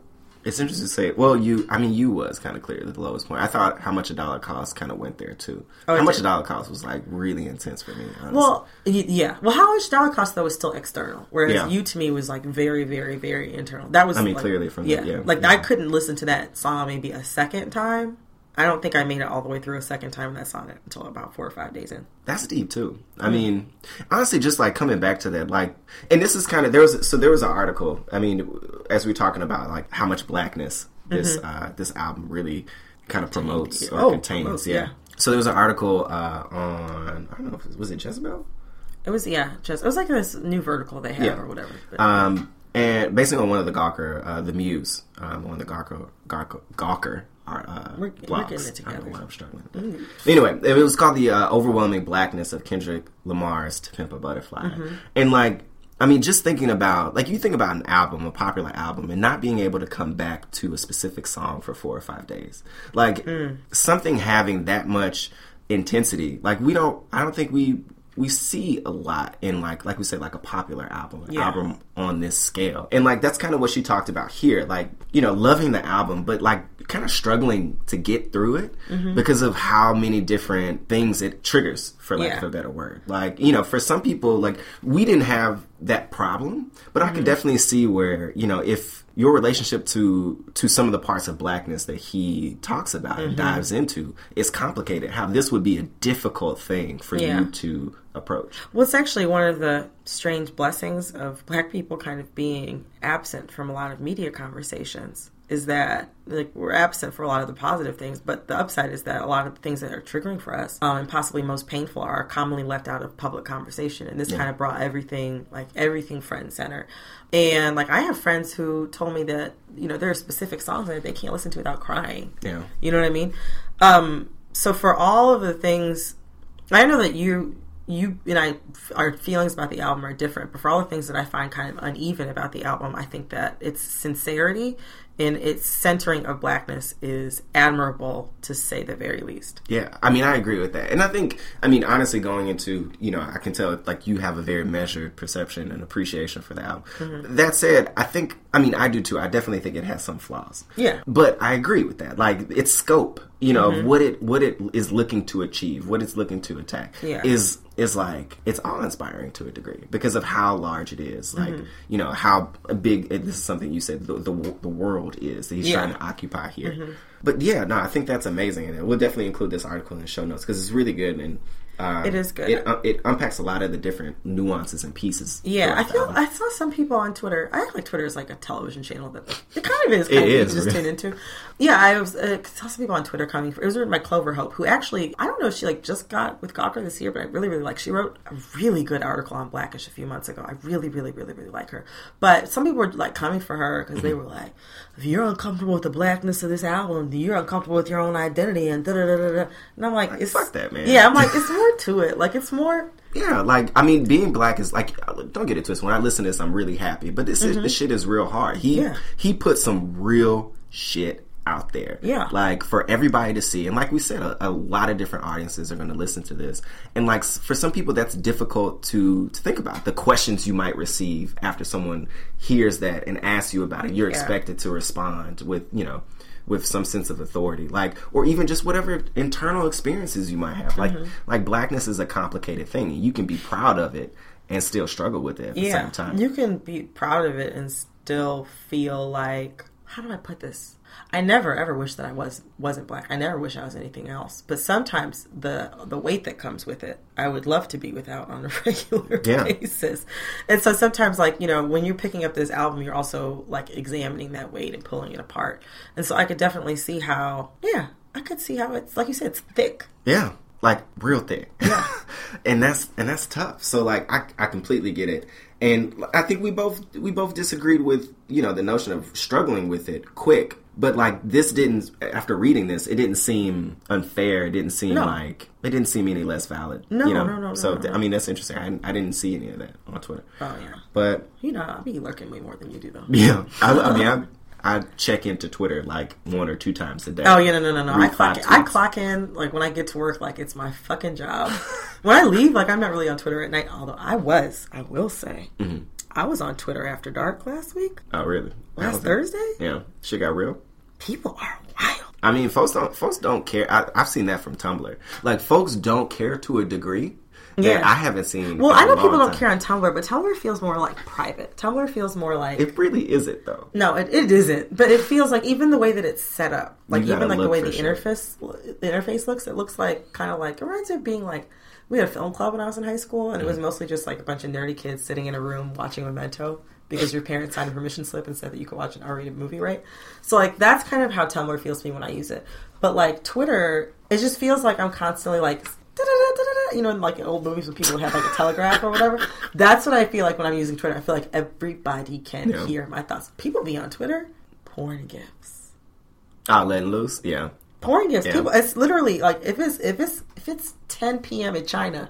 Speaker 1: it's interesting to say. Well, you, I mean, you was kind of clear at the lowest point. I thought how much a dollar cost kind of went there too.
Speaker 2: Oh,
Speaker 1: how much
Speaker 2: did.
Speaker 1: a dollar cost was like really intense for me. Honestly.
Speaker 2: Well, yeah. Well, how much dollar cost though was still external, whereas
Speaker 1: Yeah.
Speaker 2: you to me was like very, very, very internal. That was,
Speaker 1: I mean,
Speaker 2: like-
Speaker 1: clearly from the-
Speaker 2: yeah,
Speaker 1: yeah,
Speaker 2: like
Speaker 1: yeah.
Speaker 2: I couldn't listen to that song maybe a second time. I don't think I made it all the way through a second time that song until about four or five days in.
Speaker 1: That's deep too. I mean, honestly, just like coming back to that, like, and this is kind of there was so there was an article. I mean, as we're talking about like how much blackness this uh, this album really kind of promotes or
Speaker 2: Oh,
Speaker 1: contains.
Speaker 2: promotes,
Speaker 1: yeah.
Speaker 2: yeah.
Speaker 1: So there was an article uh, on I don't know if it, was it Jezebel.
Speaker 2: It was yeah, just it was like this new vertical they have
Speaker 1: Yeah.
Speaker 2: or whatever. But,
Speaker 1: Um, and basically on one of the Gawker, uh, the Muse, um, on the Gawker, Gawker, Gawker uh,
Speaker 2: We're- we're getting it
Speaker 1: I don't know why I'm struggling. with that. Anyway, it was called the uh, overwhelming blackness of Kendrick Lamar's "To Pimp a Butterfly,"
Speaker 2: Mm-hmm.
Speaker 1: and like. I mean, just thinking about like you think about an album, a popular album, and not being able to come back to a specific song for four or five days, like
Speaker 2: Mm.
Speaker 1: something having that much intensity. Like we don't, I don't think we we see a lot in like like we say like a popular album,
Speaker 2: Yeah.
Speaker 1: album on this scale, and like that's kind of what she talked about here. Like you know, loving the album, but like kind of struggling to get through it
Speaker 2: Mm-hmm.
Speaker 1: because of how many different things it triggers, for lack
Speaker 2: Yeah.
Speaker 1: of a better word. Like you know, for some people, like we didn't have that problem, but
Speaker 2: Mm-hmm.
Speaker 1: I can definitely see where you know if your relationship to to some of the parts of blackness that he talks about
Speaker 2: Mm-hmm.
Speaker 1: and dives into is complicated. How this would be a difficult thing for
Speaker 2: Yeah.
Speaker 1: you to approach.
Speaker 2: Well, it's actually one of the strange blessings of black people kind of being absent from a lot of media conversations is that like we're absent for a lot of the positive things, but the upside is that a lot of the things that are triggering for us um, and possibly most painful are commonly left out of public conversation. And this kind of brought everything, like everything, front and center. And like I have friends who told me that you know there are specific songs that they can't listen to without crying.
Speaker 1: Yeah.
Speaker 2: You know what I mean? Um, so for all of the things, I know that you you and I our feelings about the album are different, but for all the things that I find kind of uneven about the album, I think that its sincerity and its centering of blackness is admirable to say the very least.
Speaker 1: Yeah, I mean, I agree with that, and I think, I mean, honestly, going into, you know, I can tell like you have a very measured perception and appreciation for the album.
Speaker 2: Mm-hmm.
Speaker 1: That said, I think, I mean, I do too. I definitely think it has some flaws.
Speaker 2: Yeah.
Speaker 1: but I agree with that. Like its scope you know, of what it what it is looking to achieve, what it's looking to attack,
Speaker 2: Yeah.
Speaker 1: is is like it's all inspiring to a degree because of how large it is. Like
Speaker 2: Mm-hmm.
Speaker 1: you know how big this is something you said the the, the world is that he's
Speaker 2: Yeah. Mm-hmm.
Speaker 1: trying to occupy here. But yeah, no, I think that's amazing, and we'll definitely include this article in the show notes because it's really good and. Uh,
Speaker 2: It is good.
Speaker 1: It, uh, it unpacks a lot of the different nuances and pieces.
Speaker 2: Yeah, I feel. I saw some people on Twitter. I act like Twitter is like a television channel that it kind of is.
Speaker 1: It
Speaker 2: Kind of
Speaker 1: is,
Speaker 2: just tune into. Yeah, I was uh, saw some people on Twitter coming. For, it was my Clover Hope, who actually I don't know if she like just got with Gawker this year, but I really really like. She wrote a really good article on Blackish a few months ago. I really really really really like her. But some people were like coming for her because
Speaker 1: Mm-hmm.
Speaker 2: they were like, if you're uncomfortable with the blackness of this album, you're uncomfortable with your own identity and da da da da. da. And I'm like, it's
Speaker 1: fuck that, man.
Speaker 2: Yeah, I'm like, it's more to it. Like it's more.
Speaker 1: Yeah, like I mean, being black is like don't get it twisted. When I listen to this, I'm really happy, but this is, this shit is real hard. He
Speaker 2: Mm-hmm. Yeah.
Speaker 1: he put some real shit out there.
Speaker 2: Yeah.
Speaker 1: like for everybody to see, and like we said, a, a lot of different audiences are going to listen to this, and like for some people, that's difficult to to think about the questions you might receive after someone hears that and asks you about it. You're expected to respond with you know with some sense of authority like or even just whatever internal experiences you might have like
Speaker 2: Mm-hmm.
Speaker 1: like blackness is a complicated thing and you can be proud of it and still struggle with it at the same time
Speaker 2: you can be proud of it and still feel like how do I put this? I never ever wish that I was wasn't black. I never wish I was anything else. But sometimes the the weight that comes with it, I would love to be without on a regular
Speaker 1: Yeah.
Speaker 2: basis. And so sometimes, like you know, when you're picking up this album, you're also like examining that weight and pulling it apart. And so I could definitely see how, yeah, I could see how it's like you said, it's thick.
Speaker 1: yeah like real thick yeah and that's and that's tough so like I, I completely get it and i think we both we both disagreed with you know the notion of struggling with it quick but like this didn't after reading this it didn't seem unfair. It didn't seem
Speaker 2: No.
Speaker 1: like it didn't seem any less valid
Speaker 2: No,
Speaker 1: you know?
Speaker 2: no, no, no,
Speaker 1: so
Speaker 2: no,
Speaker 1: i mean that's interesting. I, I didn't see any of that on twitter.
Speaker 2: Oh yeah,
Speaker 1: but
Speaker 2: you know, I'll be lurking way more than you do though.
Speaker 1: Yeah, I, I mean, I, check into Twitter like one or two times a day.
Speaker 2: Oh yeah, no, no, no, no. I clock in, I clock in like when I get to work, like it's my fucking job. when I leave, like I'm not really on Twitter at night. Although I was, I will say,
Speaker 1: Mm-hmm.
Speaker 2: I was on Twitter after dark last week,
Speaker 1: Oh, really?
Speaker 2: Last? Thursday.
Speaker 1: Yeah, shit got real.
Speaker 2: People are wild.
Speaker 1: I mean, folks don't folks don't care. I, I've seen that from Tumblr. Like, folks don't care to a degree
Speaker 2: Yeah.
Speaker 1: I haven't seen.
Speaker 2: Well, I know people don't care on Tumblr, but Tumblr feels more like private. Tumblr feels more like
Speaker 1: It really isn't though.
Speaker 2: No, it, it isn't. But it feels like even the way that it's set up, like even like the way the
Speaker 1: shit.
Speaker 2: interface the interface looks, it looks like kind of like it reminds me of being like we had a film club when I was in high school, and it was
Speaker 1: Mm.
Speaker 2: mostly just like a bunch of nerdy kids sitting in a room watching Memento because your parents signed a permission slip and said that you could watch an R-rated movie, right? So like that's kind of how Tumblr feels to me when I use it. But like Twitter, it just feels like I'm constantly like. You know, in like in old movies when people would have like a telegraph or whatever. That's what I feel like when I'm using Twitter. I feel like everybody can
Speaker 1: Yeah.
Speaker 2: hear my thoughts. People be on Twitter pouring gifts,
Speaker 1: Ah, letting loose. Yeah,
Speaker 2: pouring gifts.
Speaker 1: Yeah.
Speaker 2: People, it's literally like if it's if it's if it's 10 p.m. in China,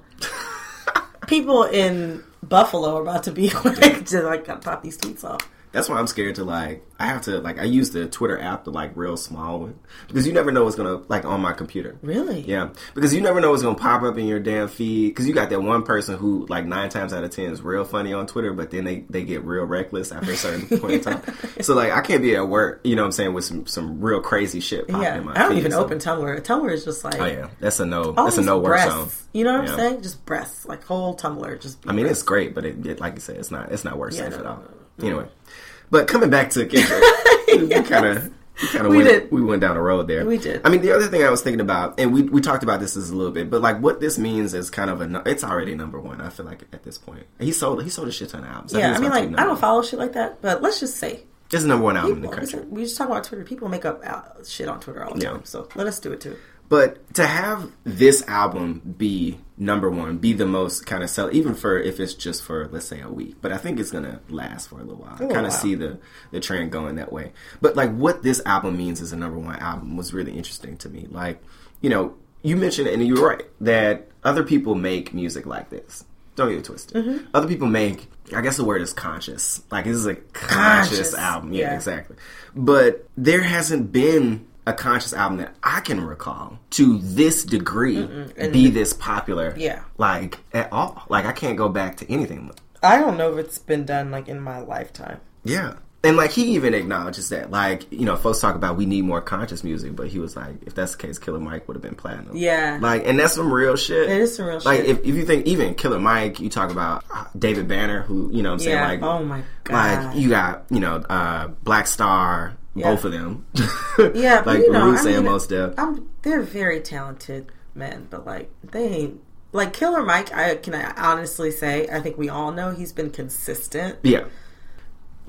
Speaker 2: people in Buffalo are about to be like to like pop these tweets off.
Speaker 1: That's why I'm scared to like. I have to like. I use the Twitter app, the like real small one, because you never know what's gonna like on my computer.
Speaker 2: Really?
Speaker 1: Yeah, because you never know what's gonna pop up in your damn feed. Because you got that one person who, like, nine times out of ten is real funny on Twitter, but then they they get real reckless after a certain point in time. So like, I can't be at work, you know what I'm saying, with some some real crazy shit popping
Speaker 2: Yeah,
Speaker 1: in my
Speaker 2: I don't
Speaker 1: feed,
Speaker 2: even
Speaker 1: so-
Speaker 2: open Tumblr. Tumblr is just like
Speaker 1: Oh yeah, that's a no. That's a no work zone.
Speaker 2: You know what
Speaker 1: Yeah.
Speaker 2: I'm saying? Just breasts, like whole Tumblr. Just
Speaker 1: I mean, it's great, but it, it like you said, it's not it's not work
Speaker 2: Yeah,
Speaker 1: safe
Speaker 2: no,
Speaker 1: at
Speaker 2: no,
Speaker 1: all.
Speaker 2: no,
Speaker 1: Anyway, but coming back to Kendrick, we kind of. We kind of
Speaker 2: We
Speaker 1: went,
Speaker 2: did.
Speaker 1: we went down the road there.
Speaker 2: We did.
Speaker 1: I mean, the other thing I was thinking about, and we we talked about this a little bit, but like what this means is kind of a. It's already number one. I feel like at this point, he sold he sold a shit ton of albums.
Speaker 2: yeah.
Speaker 1: think
Speaker 2: I mean, like I don't
Speaker 1: one.
Speaker 2: follow shit like that, but let's just say
Speaker 1: It's the number one album in the country.
Speaker 2: we just talk about Twitter. People make up shit on Twitter all the
Speaker 1: Yeah.
Speaker 2: time, so let us do it too.
Speaker 1: But to have this album be number one, be the most kind of sell, even for if it's just for let's say a week. But I think it's gonna last for a little while. I kind of see the the trend going that way. But like what this album means as a number one album was really interesting to me. Like you know, you mentioned and you're right that other people make music like this. Don't get it twisted.
Speaker 2: Mm-hmm.
Speaker 1: Other people make. I guess the word is conscious. Like this is a conscious,
Speaker 2: Conscious.
Speaker 1: album. Yeah,
Speaker 2: Yeah.
Speaker 1: exactly. But there hasn't been a conscious album that I can recall to this degree be this popular.
Speaker 2: Yeah.
Speaker 1: Like at all. Like I can't go back to anything.
Speaker 2: I don't know if it's been done like in my lifetime.
Speaker 1: Yeah. And like he even acknowledges that, like you know, folks talk about we need more conscious music, but he was like, if that's the case, Killer Mike would have been platinum.
Speaker 2: Yeah.
Speaker 1: like, and that's some real shit.
Speaker 2: It is some real
Speaker 1: like,
Speaker 2: shit.
Speaker 1: if, if you think even Killer Mike, you talk about uh, David Banner, who you know, what I'm saying
Speaker 2: Yeah.
Speaker 1: like,
Speaker 2: Oh my
Speaker 1: like you got you know, uh, Black Star,
Speaker 2: Yeah.
Speaker 1: both of them,
Speaker 2: Yeah,
Speaker 1: like
Speaker 2: you know,
Speaker 1: Roots
Speaker 2: I
Speaker 1: and Mos Def.
Speaker 2: I'm, they're very talented men, but like they ain't like Killer Mike. I can I honestly say I think we all know he's been consistent.
Speaker 1: Yeah.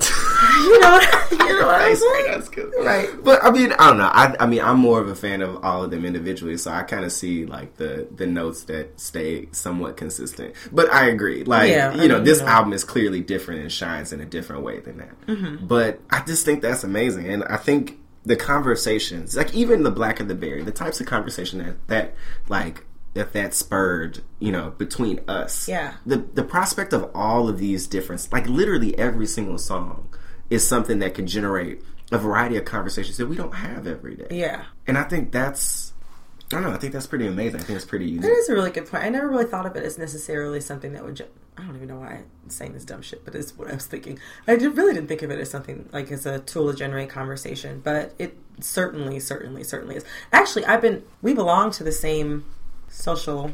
Speaker 2: You know, you know what I'm saying?
Speaker 1: That's good.
Speaker 2: Right.
Speaker 1: But I mean, I don't know. I, I mean, I'm more of a fan of all of them individually, so I kind of see like the the notes that stay somewhat consistent. But I agree. Like,
Speaker 2: Yeah,
Speaker 1: you know,
Speaker 2: mean,
Speaker 1: this
Speaker 2: you know.
Speaker 1: album is clearly different and shines in a different way than that.
Speaker 2: Mm-hmm.
Speaker 1: But I just think that's amazing, and I think the conversations, like even the Blacker the Berry, the types of conversation that that like that that spurred, you know, between us.
Speaker 2: Yeah.
Speaker 1: The the prospect of all of these different, like literally every single song, is something that can generate a variety of conversations that we don't have every day.
Speaker 2: Yeah.
Speaker 1: And I think that's, I don't know, I think that's pretty amazing. I think it's pretty unique.
Speaker 2: That is a really good point. I never really thought of it as necessarily something that would. Ju- I don't even know why I'm saying this dumb shit, but it's what I was thinking. I did, really didn't think of it as something like as a tool to generate conversation, but it certainly, certainly, certainly is. Actually, I've been. We belong to the same social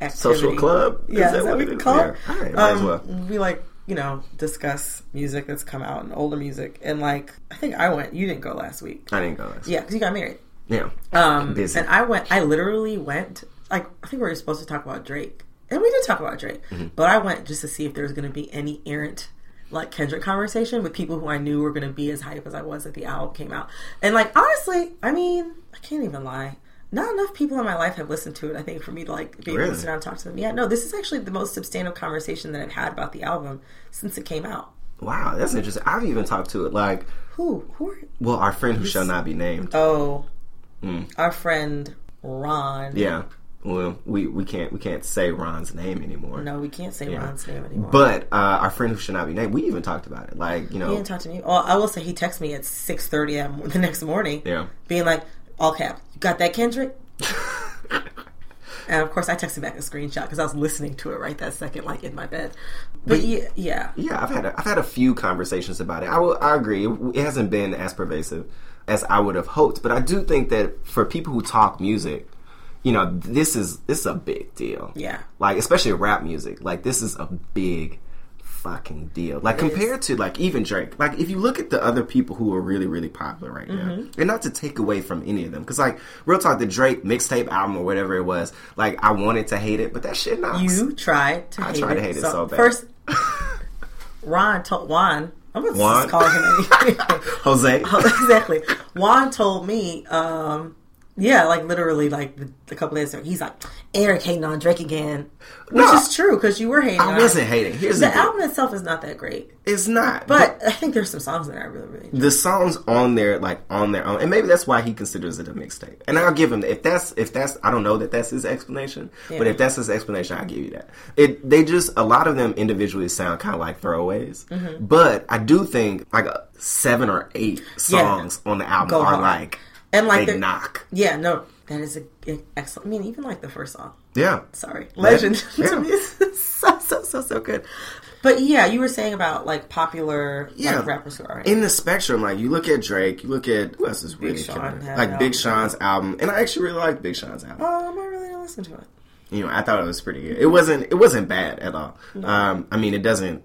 Speaker 2: activity.
Speaker 1: Social club? Is
Speaker 2: Yeah,
Speaker 1: that what
Speaker 2: we
Speaker 1: is?
Speaker 2: call it?
Speaker 1: Yeah. All right, might as
Speaker 2: Um,
Speaker 1: well.
Speaker 2: We like you know discuss music that's come out and older music, and like I think I went. You didn't go last week.
Speaker 1: I didn't go last.
Speaker 2: Yeah, because you got married.
Speaker 1: Yeah.
Speaker 2: Um,
Speaker 1: Busy.
Speaker 2: and I went. I literally went. Like I think we were supposed to talk about Drake, and we did talk about Drake.
Speaker 1: Mm-hmm.
Speaker 2: But I went just to see if there was going to be any errant like Kendrick conversation with people who I knew were going to be as hype as I was that the album came out. And like honestly, I mean, I can't even lie. Not enough people in my life have listened to it. I think for me to like be able to sit down and talk to them. Yeah, no, this is actually the most substantial conversation that I've had about the album since it came out.
Speaker 1: Wow, that's interesting. I've even talked to it. Like,
Speaker 2: Who? Who? Are,
Speaker 1: well, our friend who shall not be named.
Speaker 2: oh, our friend Ron.
Speaker 1: Yeah. Well, we, we can't we can't say Ron's name anymore.
Speaker 2: No, we can't say Ron's name anymore.
Speaker 1: But uh, our friend who should not be named, we even talked about it. Like, you know,
Speaker 2: He didn't talk to me. Well, I will say he texted me at six thirty a.m. the next morning.
Speaker 1: Yeah.
Speaker 2: being like, "All cap, you got that, Kendrick?" and of course, I texted back a screenshot because I was listening to it right that second, like in my bed. But yeah, yeah,
Speaker 1: Yeah, I've had a, I've had a few conversations about it. I will, I agree. It, it hasn't been as pervasive as I would have hoped, but I do think that for people who talk music, you know, this is this is a big deal.
Speaker 2: Yeah.
Speaker 1: like especially rap music. Like this is a big fucking deal. Like compared to like even Drake. Like if you look at the other people who are really really popular right now,
Speaker 2: Mm-hmm.
Speaker 1: and not to take away from any of them, because like real talk, the Drake mixtape album or whatever it was, like I wanted to hate it, but that shit knocks.
Speaker 2: you tried to.
Speaker 1: I
Speaker 2: hate
Speaker 1: tried
Speaker 2: it.
Speaker 1: to hate it so bad.
Speaker 2: First, Ron told Juan. I'm gonna
Speaker 1: Juan?
Speaker 2: just call him.
Speaker 1: Jose.
Speaker 2: exactly. Juan told me, um, yeah, like literally, like the, a couple days ago, he's like, Eric hating on Drake again, which
Speaker 1: No.
Speaker 2: is true because you were hating.
Speaker 1: I
Speaker 2: on
Speaker 1: wasn't
Speaker 2: it.
Speaker 1: hating. Here's
Speaker 2: the
Speaker 1: the
Speaker 2: album itself is not that great,
Speaker 1: It's not.
Speaker 2: but I think there's some songs that I really, really enjoy.
Speaker 1: the songs on there like on their own and maybe that's why he considers it a mixtape and i'll give him if that's if that's i don't know that that's his explanation but if that's his explanation i'll give you that it they just a lot of them individually sound kind of like throwaways
Speaker 2: Mm-hmm.
Speaker 1: but i do think like seven or eight songs on the album
Speaker 2: Go
Speaker 1: are
Speaker 2: hard.
Speaker 1: like
Speaker 2: And like
Speaker 1: they
Speaker 2: the-
Speaker 1: knock
Speaker 2: Yeah, no, that is a, a excellent. I mean, even like the first song.
Speaker 1: yeah
Speaker 2: Sorry, legend
Speaker 1: Yeah.
Speaker 2: to me is so so so so good. But yeah, you were saying about like popular
Speaker 1: yeah,
Speaker 2: like, rappers who are
Speaker 1: in the spectrum. Like you look at Drake, you look at who else is really
Speaker 2: Sean
Speaker 1: like Big. Sean's album, and I actually really like Big Sean's album.
Speaker 2: Um, I really didn't listen to it.
Speaker 1: you know, I thought it was pretty good. It wasn't it wasn't bad at all. Um, I mean, it doesn't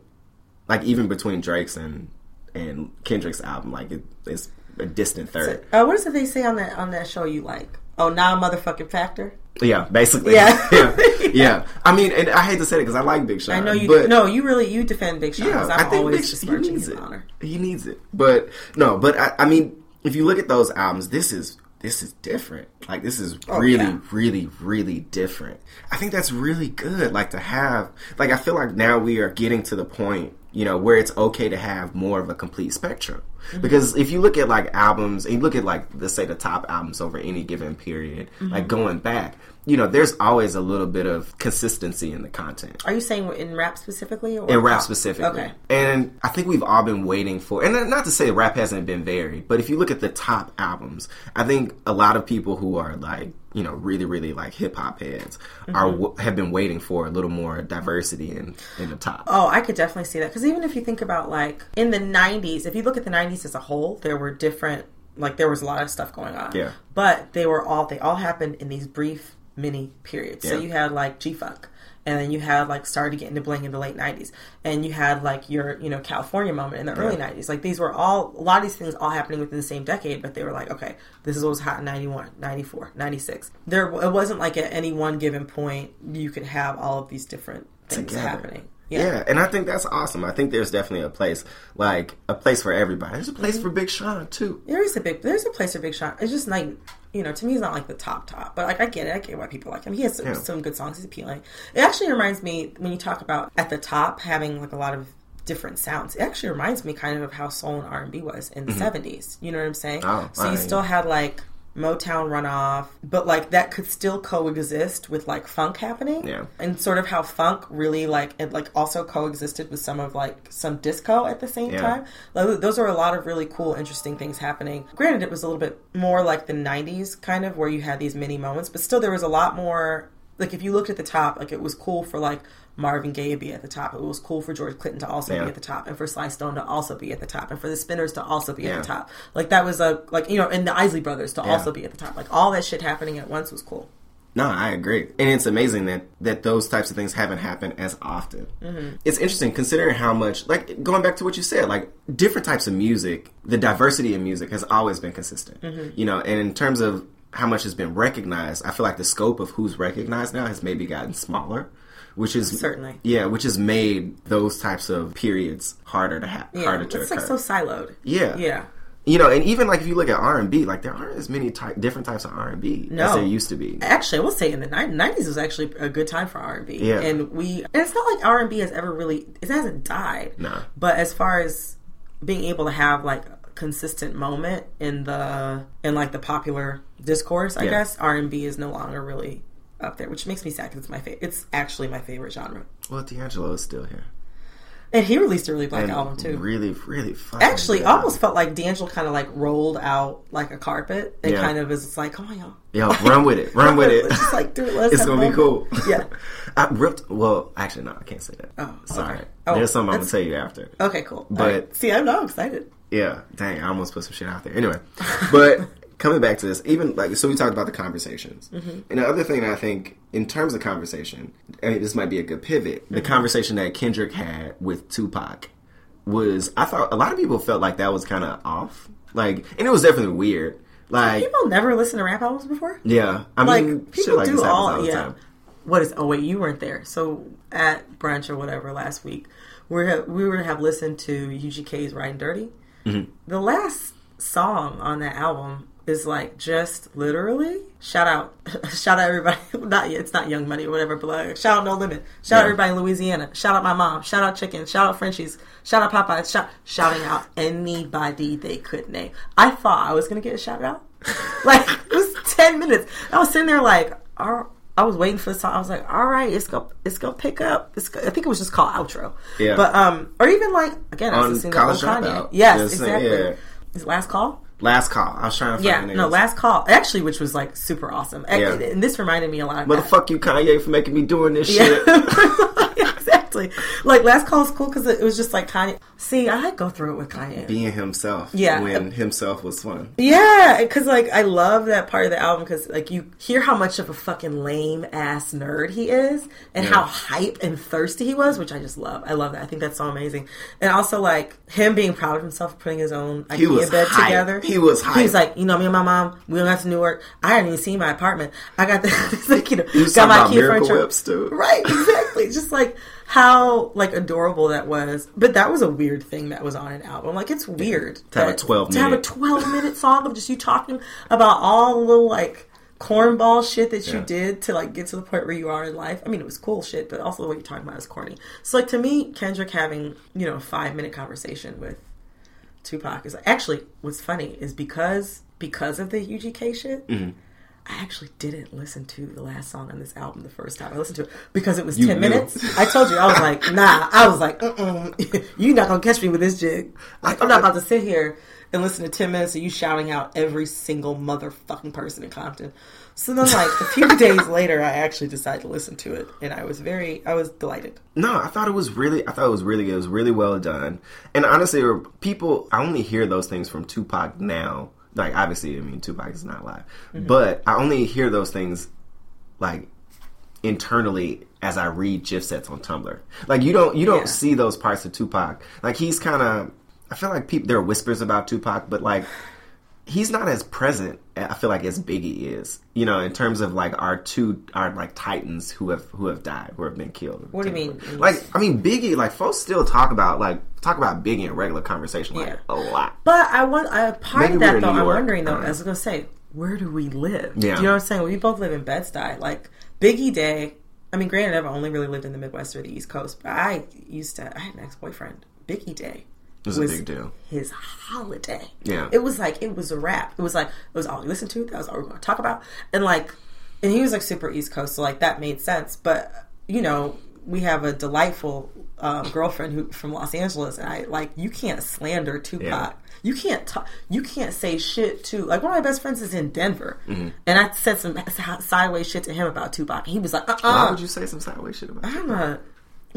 Speaker 1: like even between Drake's and and Kendrick's album, like it, it's a distant third.
Speaker 2: Uh, what is it they say on that on that show you like? Oh, now motherfucking factor.
Speaker 1: yeah, basically.
Speaker 2: Yeah.
Speaker 1: yeah, yeah. I mean, and I hate to say it because I like Big Sean.
Speaker 2: I know you.
Speaker 1: but,
Speaker 2: no, you really you defend Big Sean.
Speaker 1: Yeah,
Speaker 2: 'cause
Speaker 1: I
Speaker 2: I'm
Speaker 1: think
Speaker 2: always
Speaker 1: Big, he needs it.
Speaker 2: honor.
Speaker 1: He needs it. But no, but I, I mean, if you look at those albums, this is this is different. Like this is really,
Speaker 2: Oh, yeah.
Speaker 1: really, really different. I think that's really good. Like to have, like I feel like now we are getting to the point, you know, where it's okay to have more of a complete spectrum.
Speaker 2: Mm-hmm.
Speaker 1: Because if you look at like albums, and you look at like let's say the top albums over any given period,
Speaker 2: Mm-hmm.
Speaker 1: like going back, you know, there's always a little bit of consistency in the content
Speaker 2: Are you saying in rap specifically? Or
Speaker 1: in rap specifically.
Speaker 2: Okay.
Speaker 1: And I think we've all been waiting for, and not to say rap hasn't been varied, but if you look at the top albums, I think a lot of people who are like, you know really really like hip hop heads
Speaker 2: Mm-hmm.
Speaker 1: are have been waiting for a little more diversity in in the top.
Speaker 2: Oh, I could definitely see that because even if you think about like in the '90s, if you look at the '90s as a whole, there were different like there was a lot of stuff going on.
Speaker 1: Yeah.
Speaker 2: but they were all they all happened in these brief mini periods. So you had like G Funk. And then you had like started to get into bling in the late '90s, and you had like your you know California moment in the early '90s. Like these were all a lot of these things all happening within the same decade, but they were like, okay, this is what was hot in '91, '94, '96. There, it wasn't like at any one given point you could have all of these different things
Speaker 1: Together.
Speaker 2: happening.
Speaker 1: Yeah. and I think that's awesome. I think there's definitely a place, like a place for everybody. There's a place
Speaker 2: Mm-hmm.
Speaker 1: for Big Sean too.
Speaker 2: There is a big, there's a place for Big Sean. It's just like, you know, to me, he's not like the top top, but like I get it. I get why people like him. He has some,
Speaker 1: Yeah.
Speaker 2: some good songs. He's appealing. It actually reminds me when you talk about at the top having like a lot of different sounds. It actually reminds me kind of of how soul and R and B was in the '70s. You know what I'm saying?
Speaker 1: Mm-hmm. Oh,
Speaker 2: so you still had like Motown runoff, but like that could still coexist with like funk happening.
Speaker 1: Yeah.
Speaker 2: And sort of how funk really like it like also coexisted with some of like some disco at the same
Speaker 1: Yeah.
Speaker 2: time. Like, those are a lot of really cool, interesting things happening. Granted, it was a little bit more like the '90s kind of where you had these mini moments, but still there was a lot more. Like if you looked at the top, like it was cool for like Marvin Gaye be at the top. It was cool for George Clinton to also
Speaker 1: Yeah.
Speaker 2: be at the top, and for Sly Stone to also be at the top, and for the Spinners to also be
Speaker 1: Yeah.
Speaker 2: at the top. Like that was a like you know, and the Isley Brothers to also be at the top. Like all that shit happening at once was cool.
Speaker 1: No, I agree, and it's amazing that that those types of things haven't happened as often.
Speaker 2: Mm-hmm.
Speaker 1: It's interesting considering how much, like going back to what you said, like different types of music, the diversity in music has always been consistent.
Speaker 2: Mm-hmm.
Speaker 1: You know, and in terms of how much has been recognized, I feel like the scope of who's recognized now has maybe gotten smaller. Which is
Speaker 2: Certainly.
Speaker 1: yeah, which has made those types of periods harder to have,
Speaker 2: Yeah,
Speaker 1: harder to
Speaker 2: it's
Speaker 1: occur.
Speaker 2: like so siloed.
Speaker 1: Yeah.
Speaker 2: yeah.
Speaker 1: you know, and even like if you look at R and B, like there aren't as many ty- different types of R and B
Speaker 2: No.
Speaker 1: as there used to be.
Speaker 2: Actually, I will say in the nineties was actually a good time for R and B.
Speaker 1: Yeah.
Speaker 2: and we and it's not like R and B has ever really it hasn't died.
Speaker 1: No.
Speaker 2: but as far as being able to have like a consistent moment in the in like the popular discourse, I
Speaker 1: Yeah.
Speaker 2: guess R and B is no longer really up there, which makes me sad because it's my favorite. It's actually my favorite genre.
Speaker 1: Well, D'Angelo is still here.
Speaker 2: And he released a really black
Speaker 1: And
Speaker 2: album too.
Speaker 1: Really, really fun.
Speaker 2: Actually,
Speaker 1: good.
Speaker 2: almost felt like D'Angelo kind of like rolled out like a carpet and
Speaker 1: Yeah.
Speaker 2: kind of is like, come on, y'all.
Speaker 1: Yo, run with it. Run with it.
Speaker 2: Just like do it. Let's
Speaker 1: it's gonna be cool.
Speaker 2: Yeah.
Speaker 1: I ripped. Well, actually, no, I can't say that.
Speaker 2: Oh,
Speaker 1: sorry.
Speaker 2: okay. Oh,
Speaker 1: There's something I'm gonna tell you after.
Speaker 2: Okay, cool.
Speaker 1: But-
Speaker 2: right. see, I'm now excited.
Speaker 1: Yeah, dang, I almost put some shit out there. Anyway, but coming back to this, even like, so we talked about the conversations.
Speaker 2: Mm-hmm.
Speaker 1: And the other thing I think, in terms of conversation, I mean, this might be a good pivot. The
Speaker 2: Mm-hmm.
Speaker 1: conversation that Kendrick had with Tupac was, I thought, a lot of people felt like that was kind of off. Like, and it was definitely weird. Like,
Speaker 2: People never listen to rap albums before.
Speaker 1: yeah, I
Speaker 2: Like
Speaker 1: mean,
Speaker 2: people
Speaker 1: like
Speaker 2: do all,
Speaker 1: all the
Speaker 2: yeah.
Speaker 1: time.
Speaker 2: What is? Oh wait, you weren't there. So at brunch or whatever last week, we we were to have listened to UGK's "Riding Dirty."
Speaker 1: Mm-hmm.
Speaker 2: The last song on that album is like just literally shout out, shout out everybody. Not it's not Young Money or whatever, but like, shout out No Limit. Shout out everybody in Louisiana. Shout out my mom. Shout out Chicken. Shout out Frenchies. Shout out Popeyes. Shout shouting out anybody they could name. I thought I was gonna get a shout out. like it was ten minutes. I was sitting there like, all I was waiting for the song. I was like, all right, it's gonna it's gonna pick up. It's go, I think it was just called outro.
Speaker 1: Yeah.
Speaker 2: But um, or even like again, I was
Speaker 1: On
Speaker 2: listening to Kanye. Yes,
Speaker 1: Yes,
Speaker 2: exactly.
Speaker 1: yeah.
Speaker 2: His last call.
Speaker 1: Last call. I was trying to find
Speaker 2: Yeah,
Speaker 1: the
Speaker 2: no, last call. Actually, which was like super awesome. And-
Speaker 1: Yeah.
Speaker 2: And this reminded me a lot of
Speaker 1: the
Speaker 2: that.
Speaker 1: you, Kanye, for making me doing this
Speaker 2: Yeah.
Speaker 1: shit?
Speaker 2: exactly. Like last call is cool because it was just like Kanye. See, I go through it with Kanye.
Speaker 1: Being himself.
Speaker 2: Yeah.
Speaker 1: When himself was fun.
Speaker 2: Yeah, because like I love that part of the album because like you hear how much of a fucking lame ass nerd he is and how hype and thirsty he was, which I just love. I love that. I think that's so amazing. And also like him being proud of himself putting his own
Speaker 1: was
Speaker 2: bed
Speaker 1: hype.
Speaker 2: together.
Speaker 1: He was
Speaker 2: He was like, you know, me and my mom, we went out to Newark. I hadn't even seen my apartment. I got the like, you know, got my
Speaker 1: key
Speaker 2: furniture.
Speaker 1: Whips, too.
Speaker 2: Right, exactly. just like how like adorable that was. But that was a weird thing that was on an album. Like it's weird
Speaker 1: To have a
Speaker 2: that-
Speaker 1: 12
Speaker 2: to have a 12 minute song of just you talking about all the little like cornball shit that you
Speaker 1: Yeah.
Speaker 2: did to like get to the point where you are in life. I mean, it was cool shit, but also the way you're talking about is corny. So like to me, Kendrick having you know a five minute conversation with Tupac is actually what's funny is because because of the UGK shit.
Speaker 1: Mm-hmm.
Speaker 2: I actually didn't listen to the last song on this album the first time I listened to it because it was
Speaker 1: You
Speaker 2: 10
Speaker 1: knew.
Speaker 2: minutes. I told you, I was like, nah. I was like, mm you're not going to catch me with this jig. Like, I'm not about to sit here and listen to 10 minutes of you shouting out every single motherfucking person in Compton. So then, like, a few days later, I actually decided to listen to it, and I was very, I was delighted.
Speaker 1: No, I thought it was really, I thought it was really good. It was really well done. And honestly, people, I only hear those things from Tupac now. Like, obviously, I mean, Tupac is not live,
Speaker 2: Mm-hmm.
Speaker 1: but I only hear those things like internally as I read GIF sets on Tumblr. Like, you don't, you don't
Speaker 2: Yeah.
Speaker 1: see those parts of Tupac. Like, he's kind of, I feel like people, there are whispers about Tupac, but like, he's not as present I feel like as Biggie is. You know, in terms of like our two our like titans who have who have died, who have been killed.
Speaker 2: What do you mean?
Speaker 1: Like I mean Biggie, like folks still talk about like talk about Biggie in regular conversation like
Speaker 2: Yeah.
Speaker 1: a lot.
Speaker 2: But I want a part
Speaker 1: Maybe
Speaker 2: of that though. I'm wondering though.
Speaker 1: I
Speaker 2: I was gonna say, where do we live?
Speaker 1: Yeah.
Speaker 2: Do you know what I'm saying? We both live in Bed Stuy. Like Biggie Day. I mean, granted, I've only really lived in the Midwest or the East Coast, but I used to. I had an ex boyfriend. Biggie Day
Speaker 1: was a big deal.
Speaker 2: His holiday.
Speaker 1: Yeah.
Speaker 2: It was like it was a wrap. It was like it was all we listened to. That was all we were going to talk about. And like, and he was like super East Coast, so like that made sense. But you know, we have a delightful um, girlfriend who from Los Angeles, and I like you can't slander Tupac.
Speaker 1: Yeah.
Speaker 2: You can't talk. You can't say shit to like one of my best friends is in Denver,
Speaker 1: Mm-hmm.
Speaker 2: and I said some sideways shit to him about Tupac. And he was like, "Uh,
Speaker 1: Why
Speaker 2: uh
Speaker 1: would you say some sideways shit about?
Speaker 2: I'm a.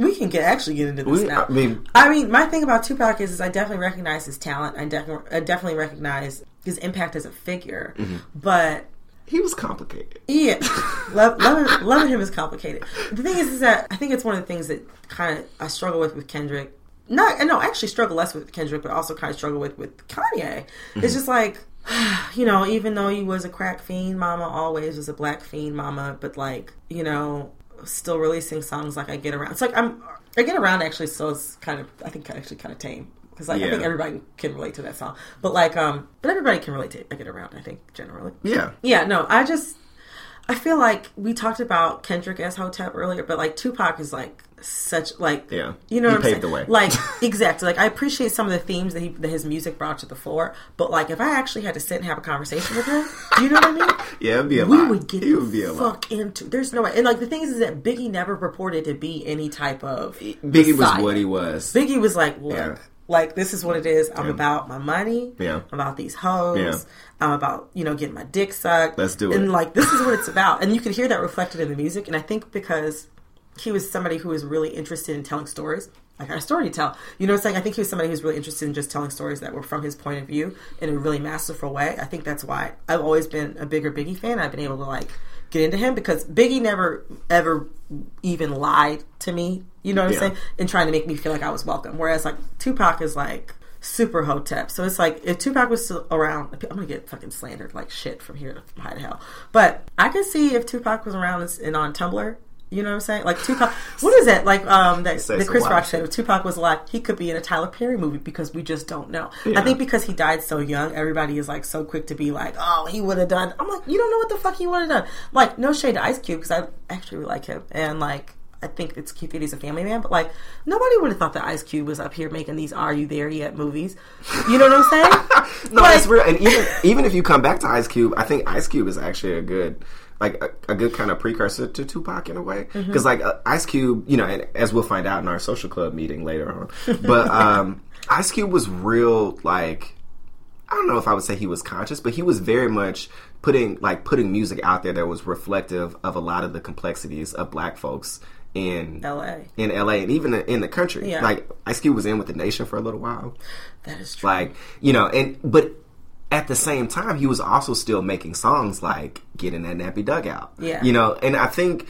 Speaker 2: We can get actually get into this
Speaker 1: We-
Speaker 2: now.
Speaker 1: I mean-
Speaker 2: I mean, my thing about Tupac is, is I definitely recognize his talent. I definitely, I definitely recognize his impact as a figure.
Speaker 1: Mm-hmm.
Speaker 2: But
Speaker 1: He was complicated.
Speaker 2: yeah, love, loving, loving him is complicated. The thing is, is that I think it's one of the things that kind of I struggle with with Kendrick. Not, no, I actually struggle less with Kendrick, but also kind of struggle with with Kanye. It's just like, you know, even though he was a crack fiend, Mama always was a black fiend, Mama. But like, you know, still releasing songs like I Get Around. It's like I'm, I Get Around actually still is kind of, I think actually kind of tame. Because like, I think everybody can relate to that song, but like, um, but everybody can relate to I Get Around. I think generally.
Speaker 1: Yeah.
Speaker 2: Yeah, no, I just I feel like we talked about Kendrick as Hotep earlier, but like Tupac is like such like
Speaker 1: Yeah.
Speaker 2: you know
Speaker 1: He
Speaker 2: what I'm
Speaker 1: paved
Speaker 2: saying?
Speaker 1: the way.
Speaker 2: Like exactly. Like I appreciate some of the themes that he that his music brought to the fore, but like if I actually had to sit and have a conversation with him, do you know what I mean?
Speaker 1: Yeah, it'd be a
Speaker 2: we
Speaker 1: lot.
Speaker 2: would get
Speaker 1: would be a lot.
Speaker 2: fuck into. There's no way. And like the thing is, is that Biggie never purported to be any type of
Speaker 1: Biggie was what he was.
Speaker 2: Biggie was like, look,
Speaker 1: Yeah.
Speaker 2: like this is what it is. I'm about my money.
Speaker 1: Yeah.
Speaker 2: I'm about these hoes.
Speaker 1: Yeah.
Speaker 2: I'm about you know getting my dick sucked.
Speaker 1: Let's do it And
Speaker 2: like this is what it's about, and you can hear that reflected in the music. And I think because he was somebody who was really interested in telling stories. Like a story to tell, you I'm saying? I think he was somebody who was really interested in just telling stories that were from his point of view in a really masterful way. I think that's why I've always been a bigger Biggie fan. I've been able to like get into him because Biggie never ever even lied to me. You know what
Speaker 1: Yeah.
Speaker 2: I'm saying? And trying to make me feel like I was welcome. Whereas like Tupac is like super hotep. So it's like if Tupac was still around, I'm gonna get fucking slandered like shit from here to high to hell. But I could see if Tupac was around and on Tumblr. You know what I'm saying? Like Tupac, what is that? Like um, that the Chris Rock said. If Tupac was alive, he could be in a Tyler Perry movie because we just don't know. I think because he died so young, everybody is like so quick to be like, "Oh, he would have done." I'm like, you don't know what the fuck he would have done. Like, no shade to Ice Cube because I actually really like him and like I think it's cute that he's a family man, but like nobody would have thought that Ice Cube was up here making these "Are You There Yet" movies. You know what I'm saying?
Speaker 1: No,
Speaker 2: Like-
Speaker 1: it's real. And even even if you come back to Ice Cube, I think Ice Cube is actually a good like a, a good kind of precursor to Tupac in a way
Speaker 2: Mm-hmm.
Speaker 1: because like uh, Ice Cube, you know, and as we'll find out in our social club meeting later on, but um, Ice Cube was real like. I don't know if I would say he was conscious, but he was very much putting like putting music out there that was reflective of a lot of the complexities of black folks in
Speaker 2: L.A.
Speaker 1: in LA and even in the country.
Speaker 2: Yeah.
Speaker 1: Like Ice Cube was in with the Nation for a little while.
Speaker 2: That is true.
Speaker 1: Like, you know, and but at the same time he was also still making songs like Get in that nappy dugout.
Speaker 2: Yeah.
Speaker 1: You know, and I think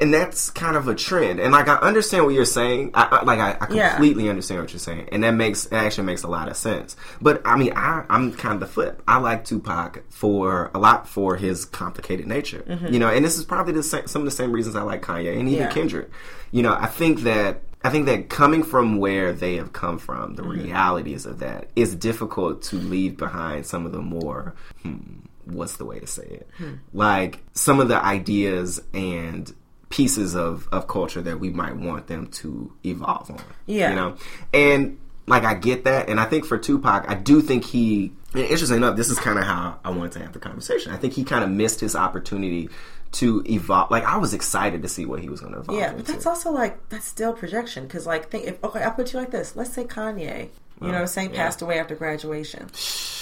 Speaker 1: and that's kind of a trend. And like I understand what you're saying. I, I like I, I
Speaker 2: Yeah.
Speaker 1: completely understand what you're saying. And that makes it actually makes a lot of sense. But I mean I I'm kind of the flip. I like Tupac for a lot for his complicated nature. You know, and this is probably the same, some of the same reasons I like Kanye and even
Speaker 2: Mm-hmm. Yeah.
Speaker 1: Kendrick. You know, I think that I think that coming from where they have come from, the realities of that, it's difficult to leave behind some of the more hmm, what's the way to say it? Like some of the ideas and pieces of, of culture that we might want them to evolve on.
Speaker 2: Yeah.
Speaker 1: You know? And like I get that and I think for Tupac, I do think he And interesting enough, this is kind of how I wanted to have the conversation. I think he kind of missed his opportunity to evolve. Like I was excited to see what he was going to evolve.
Speaker 2: Yeah,
Speaker 1: into.
Speaker 2: but that's also like that's still projection because like think if okay, I'll put you like this. Let's say Kanye, you know what I'm saying, passed away after graduation.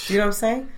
Speaker 2: Do you know what I'm saying?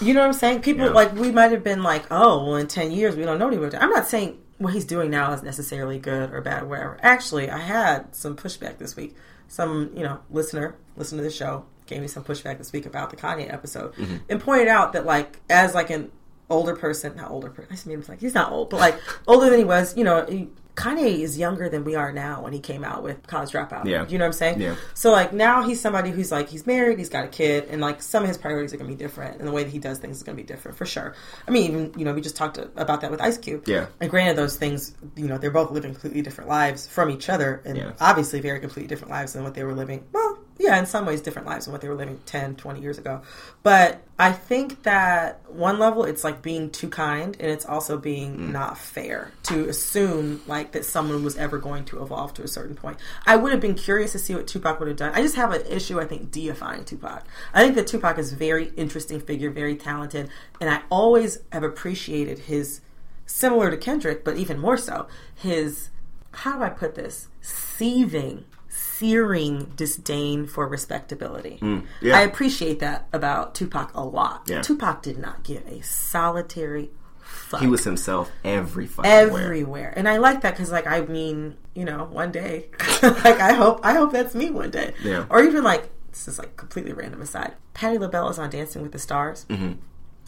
Speaker 2: You know what I'm saying? People
Speaker 1: Yeah.
Speaker 2: like we might have been like, oh, well, in ten years we don't know what he would do. I'm not saying what he's doing now is necessarily good or bad or whatever. Actually, I had some pushback this week. Some you know listener listen to the show gave me some pushback this week about the Kanye episode mm-hmm. and pointed out that like as like an older person, not older person. I him like he's not old, but like older than he was. You know, he, Kanye is younger than we are now when he came out with College Dropout.
Speaker 1: Yeah.
Speaker 2: you know what I'm saying?
Speaker 1: Yeah.
Speaker 2: So like now he's somebody who's like he's married, he's got a kid, and like some of his priorities are gonna be different, and the way that he does things is gonna be different for sure. I mean, even you know we just talked about that with Ice Cube.
Speaker 1: Yeah.
Speaker 2: And granted, those things you know they're both living completely different lives from each other, and
Speaker 1: Yeah.
Speaker 2: obviously very completely different lives than what they were living. Well, yeah, in some ways different lives than what they were living 10, 20 years ago. But I think that one level it's like being too kind and it's also being
Speaker 1: Mm.
Speaker 2: not fair to assume like that someone was ever going to evolve to a certain point. I would have been curious to see what Tupac would have done. I just have an issue I think deifying Tupac. I think that Tupac is a very interesting figure, very talented, and I always have appreciated his similar to Kendrick, but even more so, his how do I put this? Seething, searing disdain for respectability.
Speaker 1: Mm, yeah.
Speaker 2: I appreciate that about Tupac a lot.
Speaker 1: Yeah.
Speaker 2: Tupac did not give a solitary fuck.
Speaker 1: he was himself every where.
Speaker 2: everywhere, and I like that because, like, I mean, you know, one day, like, I hope, I hope that's me one day,
Speaker 1: Yeah.
Speaker 2: or even like this is like completely random aside. Patti LaBelle is on Dancing with the Stars.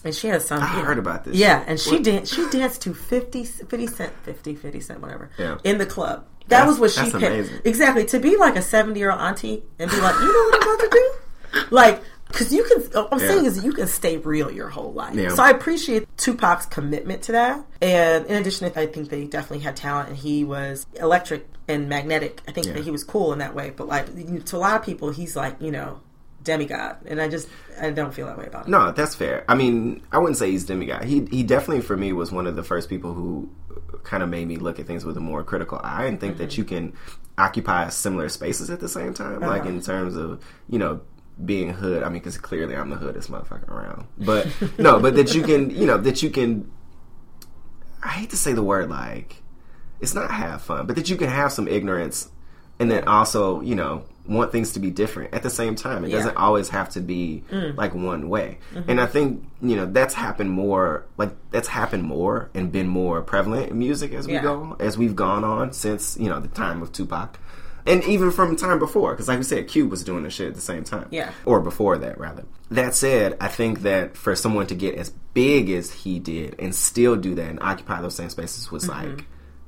Speaker 2: And she has some.
Speaker 1: Mm-hmm. I heard about this.
Speaker 2: Yeah, and she danced. She danced to 50, 50 cent, 50, 50 cent, whatever.
Speaker 1: Yeah.
Speaker 2: In the club. That
Speaker 1: That's-
Speaker 2: was what she picked.
Speaker 1: amazing.
Speaker 2: Exactly. To be like a seventy year old auntie and be like, you know what I'm about to do? Like, because you can. What I'm
Speaker 1: Yeah.
Speaker 2: saying is you can stay real your whole life.
Speaker 1: Yeah.
Speaker 2: So I appreciate Tupac's commitment to that. And in addition, I think that he definitely had talent and he was electric and magnetic. I think
Speaker 1: Yeah.
Speaker 2: that he was cool in that way. But like to a lot of people, he's like you know demigod, and I just I don't feel that way about him.
Speaker 1: No, that's fair. I mean, I wouldn't say he's demigod. He he definitely for me was one of the first people who kind of made me look at things with a more critical eye and think
Speaker 2: Mm-hmm.
Speaker 1: that you can occupy similar spaces at the same time,
Speaker 2: Uh-huh.
Speaker 1: like in terms of you know being hood. I mean, because clearly I'm the hoodest motherfucker around, but no, but that you can you know that you can. I hate to say the word like it's not have fun, but that you can have some ignorance and then also, you know, want things to be different at the same time. It
Speaker 2: Yeah.
Speaker 1: doesn't always have to be like one way. And I think, you know, that's happened more like that's happened more and been more prevalent in music as we
Speaker 2: Yeah.
Speaker 1: go as we've gone on since, you know, the time of Tupac. And even from time before, because like we said, Cube was doing this shit at the same time.
Speaker 2: Yeah.
Speaker 1: Or before that, rather. That said, I think that for someone to get as big as he did and still do that and occupy those same spaces was
Speaker 2: Mm-hmm.
Speaker 1: like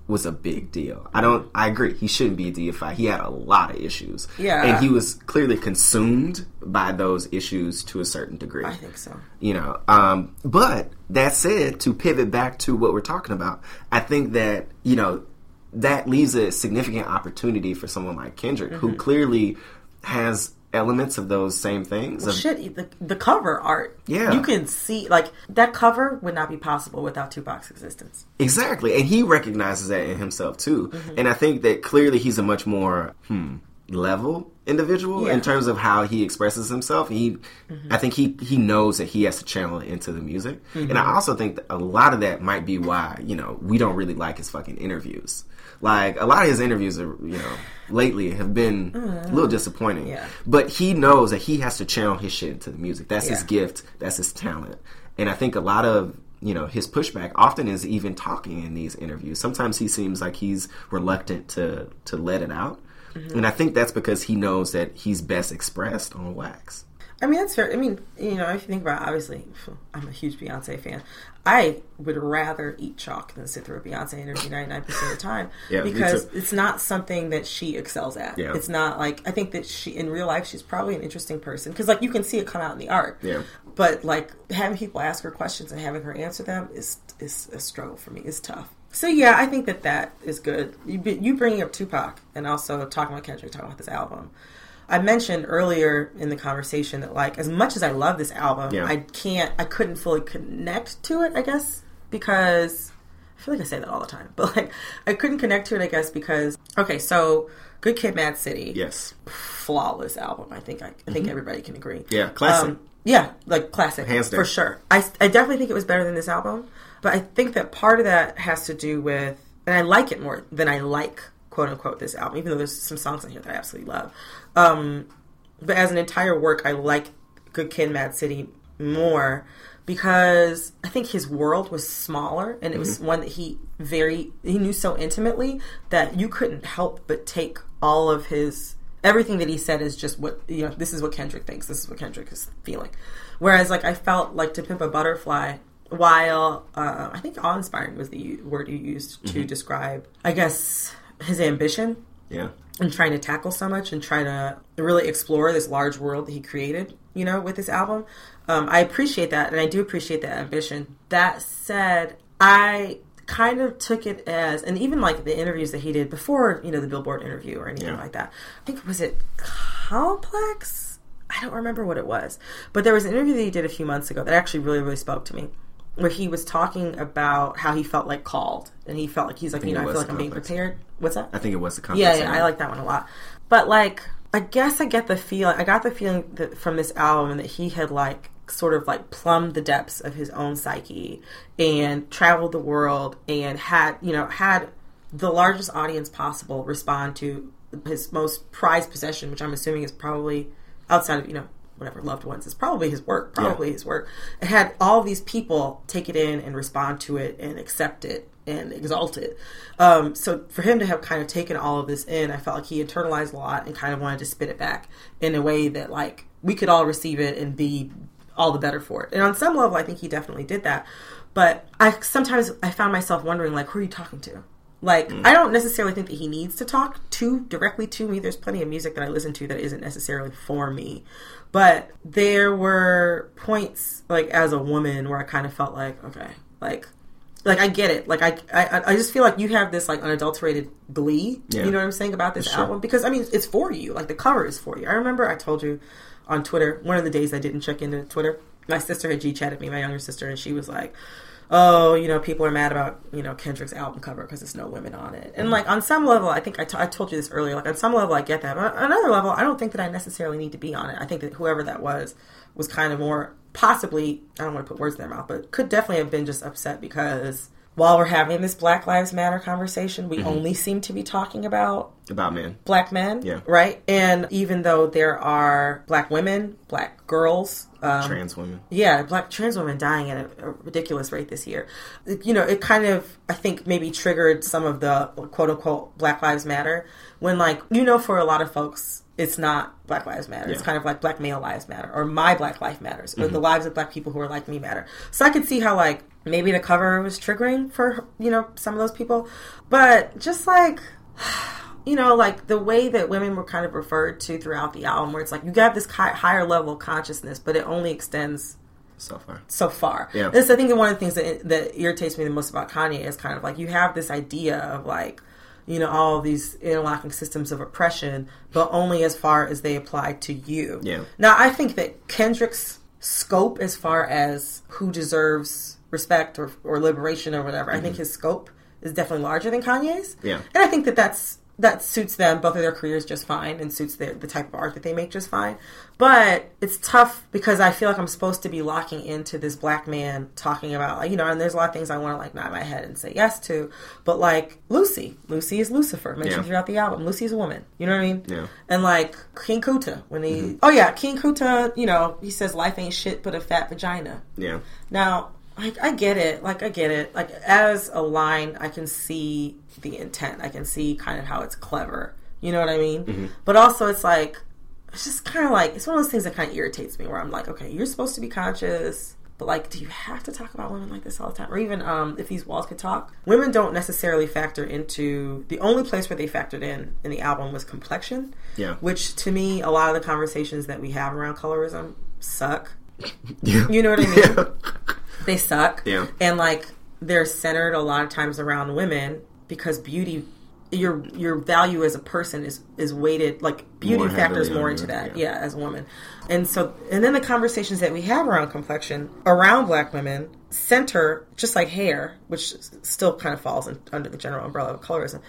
Speaker 1: was a big deal. I don't. I agree. He shouldn't be deified. He had a lot of issues.
Speaker 2: Yeah.
Speaker 1: and he was clearly consumed by those issues to a certain degree.
Speaker 2: I think so.
Speaker 1: You know, um, but that said, to pivot back to what we're talking about, I think that you know that leaves a significant opportunity for someone like Kendrick,
Speaker 2: Mm-hmm.
Speaker 1: who clearly has elements of those same things. of-
Speaker 2: Shit, the, the cover art.
Speaker 1: Yeah.
Speaker 2: You can see, like, that cover would not be possible without Tupac's existence.
Speaker 1: Exactly, and he recognizes that in himself too. Mm-hmm. And I think that clearly he's a much more hmm, level individual
Speaker 2: Yeah.
Speaker 1: in terms of how he expresses himself. He, mm-hmm. I think he he knows that he has to channel it into the music, and I mm-hmm. also think that a lot of that might be why you know we don't really like his fucking interviews. Like a lot of his interviews are you know lately have been a little mm-hmm. disappointing.
Speaker 2: Yeah.
Speaker 1: But he knows that he has to channel his shit into the music. That's his gift. That's his talent. And I think a lot of you know his pushback often is even talking in these interviews. Sometimes he seems like he's reluctant to to let it out, mm-hmm. and I think that's because he knows that he's best expressed on wax.
Speaker 2: I mean, that's fair. I mean, you know, if you think about it, obviously, I'm a huge Beyonce fan. I would rather eat chalk than sit through a Beyonce interview 99% of the time
Speaker 1: Yeah,
Speaker 2: because it's not something that she excels at.
Speaker 1: Yeah.
Speaker 2: It's not like, I think that she, in real life, she's probably an interesting person because, like, you can see it come out in the art.
Speaker 1: Yeah.
Speaker 2: But, like, having people ask her questions and having her answer them is, is a struggle for me. It's tough. So, yeah, I think that that is good. You, you bringing up Tupac and also talking about Kendrick, talking about this album. I mentioned earlier in the conversation that like as much as I love this album,
Speaker 1: Yeah.
Speaker 2: I can't I couldn't fully connect to it, I guess, because I feel like I say that all the time. But like I couldn't connect to it I guess because okay, so Good Kid, Mad City.
Speaker 1: Yes.
Speaker 2: flawless album. I think I, I think everybody can agree.
Speaker 1: Mm-hmm. Yeah, classic.
Speaker 2: yeah, like classic,
Speaker 1: Hands down.
Speaker 2: for sure. I I definitely think it was better than this album, but I think that part of that has to do with, and I like it more than I like quote unquote this album, even though there's some songs in here that I absolutely love. Um, but as an entire work, I like Good Kid, Mad City more because I think his world was smaller and it was one that he very he knew so intimately that you couldn't help but take all of his everything that he said is just what you know this is what Kendrick thinks this is what Kendrick is feeling. Whereas like I felt like to pimp a butterfly while uh, I think awe-inspiring was the word you used to describe I guess his ambition
Speaker 1: Yeah.
Speaker 2: and trying to tackle so much and try to really explore this large world that he created, you know, with this album. Um, I appreciate that, and I do appreciate that ambition. That said, I kind of took it as, and even like the interviews that he did before, you know, the Billboard interview or anything
Speaker 1: Yeah.
Speaker 2: like that. I think was it Complex? I don't remember what it was, but there was an interview that he did a few months ago that actually really, really spoke to me. Where he was talking about how he felt like called, and he felt like he's like, you know, I feel like I'm being prepared. What's that?
Speaker 1: I think it was the complex.
Speaker 2: Yeah, yeah. I like that one a lot. But like, I guess I get the feeling. I got the feeling that from this album that he had like sort of like plumbed the depths of his own psyche and traveled the world and had you know had the largest audience possible respond to his most prized possession, which I'm assuming is probably outside of you know whatever loved ones is probably his work, probably his work. It had all these people take it in and respond to it and accept it and exalt it. Um, so for him to have kind of taken all of this in, I felt like he internalized a lot and kind of wanted to spit it back in a way that like we could all receive it and be all the better for it. And on some level, I think he definitely did that. But I sometimes I found myself wondering like, who are you talking to? Like, I don't necessarily think that he needs to talk to directly to me. There's plenty of music that I listen to that isn't necessarily for me. But there were points, like, as a woman, where I kind of felt like, okay, like, like I get it. Like I, I, I just feel like you have this like unadulterated glee.
Speaker 1: Yeah.
Speaker 2: You know what I'm saying about this
Speaker 1: Sure.
Speaker 2: album? Because I mean, it's for you. Like the cover is for you. I remember I told you on Twitter one of the days I didn't check into Twitter. My sister had G chatted me, my younger sister, and she was like, "Oh, you know, people are mad about you know Kendrick's album cover because there's no women on it." And mm-hmm. like on some level, I think I, t- I told you this earlier. Like on some level, I get that, but on another level, I don't think that I necessarily need to be on it. I think that whoever that was was kind of more possibly. I don't want to put words in their mouth, but could definitely have been just upset because. While we're having this Black Lives Matter conversation, we mm-hmm. only seem to be talking about
Speaker 1: About men.
Speaker 2: black men,
Speaker 1: Yeah.
Speaker 2: right? And even though there are black women, black girls, um,
Speaker 1: Trans women.
Speaker 2: yeah, black trans women dying at a, a ridiculous rate this year. You know, it kind of, I think, maybe triggered some of the quote unquote Black Lives Matter when, like, you know, for a lot of folks, it's not Black Lives Matter. It's kind of like Black Male Lives Matter or My Black Life Matters or the lives of black people who are like me matter. So I could see how, like, maybe the cover was triggering for, you know, some of those people. But just like, you know, like the way that women were kind of referred to throughout the album, where it's like you got this hi- higher level of consciousness, but it only extends
Speaker 1: So far.
Speaker 2: so far.
Speaker 1: Yeah.
Speaker 2: This, I think, one of the things that that irritates me the most about Kanye is kind of like you have this idea of like, you know, all these interlocking systems of oppression, but only as far as they apply to you.
Speaker 1: Yeah.
Speaker 2: Now, I think that Kendrick's scope, as far as who deserves respect or, or liberation or whatever, I think mm-hmm. his scope is definitely larger than Kanye's.
Speaker 1: Yeah.
Speaker 2: And I think that that's that suits them both of their careers just fine and suits their, the type of art that they make just fine. But it's tough because I feel like I'm supposed to be locking into this black man talking about like you know, and there's a lot of things I want to like nod my head and say yes to. But like Lucy, Lucy is Lucifer mentioned
Speaker 1: Yeah.
Speaker 2: throughout the album. Lucy's a woman. You know what I mean?
Speaker 1: Yeah.
Speaker 2: And like King Kunta when he mm-hmm. oh yeah King Kunta you know he says life ain't shit but a fat vagina.
Speaker 1: Yeah.
Speaker 2: Now, like I get it. Like I get it. Like as a line, I can see the intent. I can see kind of how it's clever. You know what I mean? But also, it's like it's just kind of like it's one of those things that kind of irritates me. Where I'm like, okay, you're supposed to be conscious. But like, do you have to talk about women like this all the time? Or even um, if these walls could talk, women don't necessarily factor into the only place where they factored in in the album was complexion.
Speaker 1: Yeah.
Speaker 2: Which to me, a lot of the conversations that we have around colorism suck.
Speaker 1: Yeah.
Speaker 2: You know what I mean? They suck.
Speaker 1: Yeah.
Speaker 2: And like they're centered a lot of times around women because beauty your your value as a person is is weighted like beauty factors more into that
Speaker 1: yeah.
Speaker 2: yeah. as a woman and so and then the conversations that we have around complexion around black women center just like hair which still kind of falls in, under the general umbrella of colorism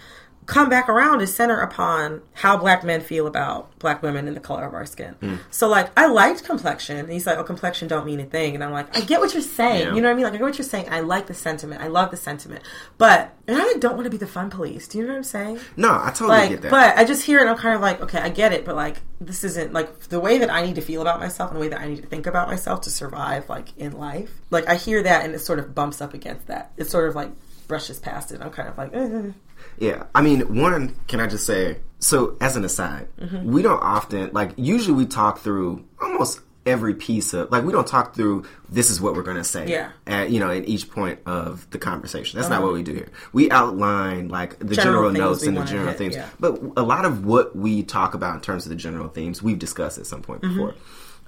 Speaker 2: come back around to center upon how black men feel about black women and the color of our skin.
Speaker 1: Hmm.
Speaker 2: So like I liked complexion. And he's like, Oh, complexion don't mean a thing. And I'm like, I get what you're saying.
Speaker 1: Yeah.
Speaker 2: You know what I mean? Like I get what you're saying. I like the sentiment. I love the sentiment. But and I don't want to be the fun police. Do you know what I'm saying?
Speaker 1: No, I totally
Speaker 2: Like
Speaker 1: get that.
Speaker 2: but I just hear it and I'm kind of like, okay, I get it, but like this isn't like the way that I need to feel about myself and the way that I need to think about myself to survive like in life. Like I hear that and it sort of bumps up against that. It sort of like brushes past it. I'm kind of like, eh.
Speaker 1: Yeah, I mean, one, can I just say, so as an aside,
Speaker 2: Mm-hmm.
Speaker 1: we don't often, like, usually we talk through almost every piece of, like, we don't talk through this is what we're going to say.
Speaker 2: Yeah.
Speaker 1: At, you know, at each point of the conversation. That's not what we do here. We outline, like, the general,
Speaker 2: Uh-huh. General
Speaker 1: notes and the general
Speaker 2: hit,
Speaker 1: themes.
Speaker 2: yeah.
Speaker 1: But a lot of what we talk about in terms of the general themes, we've discussed at some point
Speaker 2: Mm-hmm.
Speaker 1: before.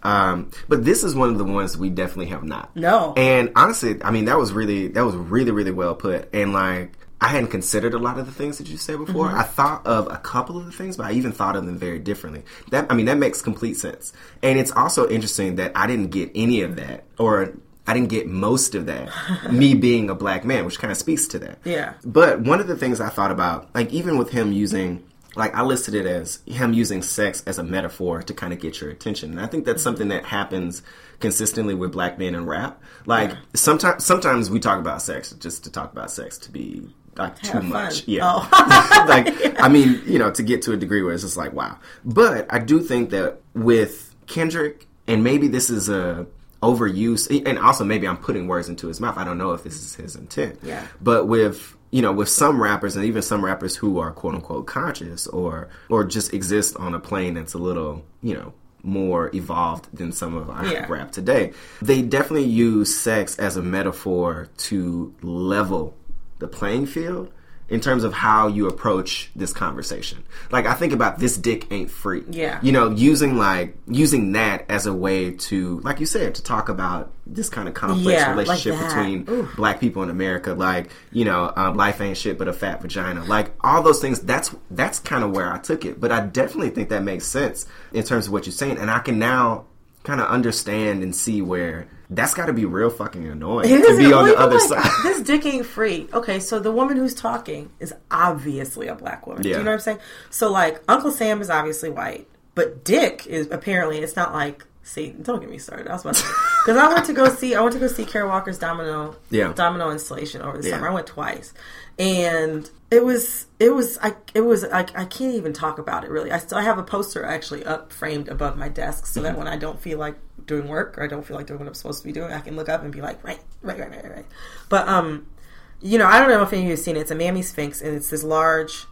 Speaker 1: Um, but this is one of the ones we definitely have not.
Speaker 2: No.
Speaker 1: And honestly, I mean, that was really, that was really, really well put. And like, I hadn't considered a lot of the things that you said before.
Speaker 2: Mm-hmm.
Speaker 1: I thought of a couple of the things, but I even thought of them very differently. That, I mean, that makes complete sense. And it's also interesting that I didn't get any of that, or I didn't get most of that, me being a black man, which kind of speaks to that.
Speaker 2: Yeah.
Speaker 1: But one of the things I thought about, like even with him using, like I listed it as him using sex as a metaphor to kind of get your attention, and I think that's something that happens consistently with black men in rap. Like sometimes, sometimes we talk about sex just to talk about sex to be like too
Speaker 2: fun.
Speaker 1: much. Yeah.
Speaker 2: Oh.
Speaker 1: like I mean, you know, to get to a degree where it's just like wow. But I do think that with Kendrick, and maybe this is a overuse, and also maybe I'm putting words into his mouth. I don't know if this is his intent.
Speaker 2: Yeah.
Speaker 1: But with you know, with some rappers and even some rappers who are quote unquote conscious or or just exist on a plane that's a little, you know, more evolved than some of our
Speaker 2: Yeah.
Speaker 1: rap today. They definitely use sex as a metaphor to level the playing field in terms of how you approach this conversation. Like I think about this dick ain't free.
Speaker 2: Yeah.
Speaker 1: You know, using like using that as a way to like you said to talk about this kind of complex
Speaker 2: Yeah,
Speaker 1: relationship
Speaker 2: that.
Speaker 1: between
Speaker 2: Ooh.
Speaker 1: black people in America like, you know, um, life ain't shit but a fat vagina. Like all those things that's that's kind of where I took it. But I definitely think that makes sense in terms of what you're saying and I can now kind of understand and see where that's got to be real fucking annoying to be on the other
Speaker 2: like,
Speaker 1: side.
Speaker 2: This dick ain't free. Okay, so the woman who's talking is obviously a black woman. Do you know what I'm saying? So like Uncle Sam is obviously white, but Dick is apparently it's not like see, don't get me started. I was about to because I went to go see I went to go see Kara Walker's Domino
Speaker 1: Yeah.
Speaker 2: Domino installation over the
Speaker 1: Yeah.
Speaker 2: summer. I went twice. And it was it was I it was I, I can't even talk about it really. I still I have a poster actually up framed above my desk so
Speaker 1: Mm-hmm.
Speaker 2: that when I don't feel like doing work or I don't feel like doing what I'm supposed to be doing, I can look up and be like, right, right, right, right, right. But um, you know, I don't know if any of you have seen it. It's a mammy sphinx, and it's this large,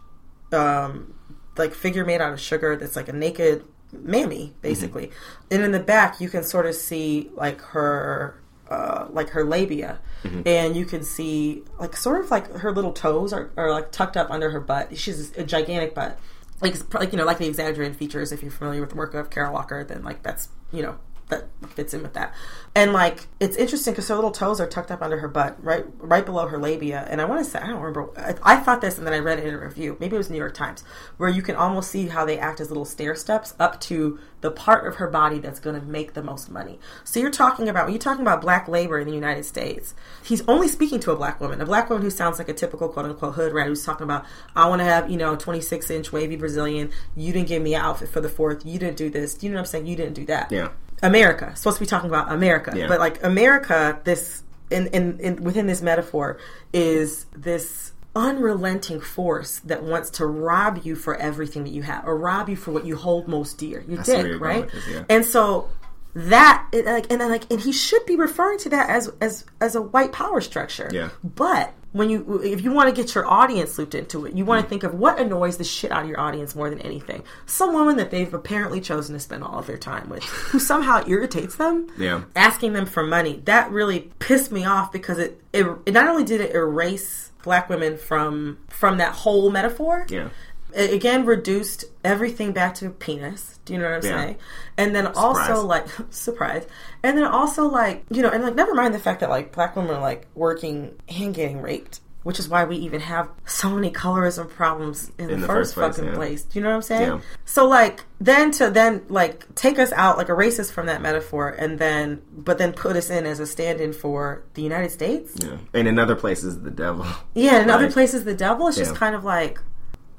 Speaker 2: um, like figure made out of sugar that's like a naked mammy, basically. And in the back, you can sort of see like her, uh, like her labia, and you can see like sort of like her little toes are, are like tucked up under her butt. She's a gigantic butt. Like, like you know, like the exaggerated features. If you're familiar with the work of Kara Walker, then like that's you know that fits in with that. And like it's interesting because her little toes are tucked up under her butt, right, right below her labia. And I want to say I don't remember. I, I thought this, and then I read it in a review. Maybe it was New York Times, where you can almost see how they act as little stair steps up to the part of her body that's going to make the most money. So you're talking about when you're talking about black labor in the United States. He's only speaking to a black woman, a black woman who sounds like a typical quote unquote hood rat who's talking about I want to have you know 26 inch wavy Brazilian. You didn't give me an outfit for the fourth. You didn't do this. You know what I'm saying? You didn't do that.
Speaker 1: Yeah.
Speaker 2: America. Supposed to be talking about America,
Speaker 1: Yeah.
Speaker 2: but like America, this in, in in within this metaphor is this unrelenting force that wants to rob you for everything that you have, or rob you for what you hold most dear, your
Speaker 1: I see where
Speaker 2: dick,
Speaker 1: you're going
Speaker 2: right?
Speaker 1: this, yeah.
Speaker 2: And so that it, like and then like and he should be referring to that as as as a white power structure.
Speaker 1: Yeah.
Speaker 2: But when you if you want to get your audience looped into it, you want
Speaker 1: Mm.
Speaker 2: to think of what annoys the shit out of your audience more than anything. Some woman that they've apparently chosen to spend all of their time with, who somehow irritates them.
Speaker 1: Yeah.
Speaker 2: Asking them for money that really pissed me off because it it, it not only did it erase black women from from that whole metaphor.
Speaker 1: Yeah.
Speaker 2: It again reduced everything back to penis. Do you know what I'm
Speaker 1: Yeah.
Speaker 2: saying? And then also like surprise. And then also like you know, and like never mind the fact that like black women are like working and getting raped, which is why we even have so many colorism problems in,
Speaker 1: In
Speaker 2: the,
Speaker 1: the
Speaker 2: first,
Speaker 1: first place,
Speaker 2: fucking
Speaker 1: yeah.
Speaker 2: place. Do you know what I'm saying?
Speaker 1: Yeah.
Speaker 2: So like then to then like take us out like erase us from that metaphor and then but then put us in as a stand-in for the United States.
Speaker 1: Yeah. And in other places, the devil.
Speaker 2: Yeah, in other places the devil is just kind of like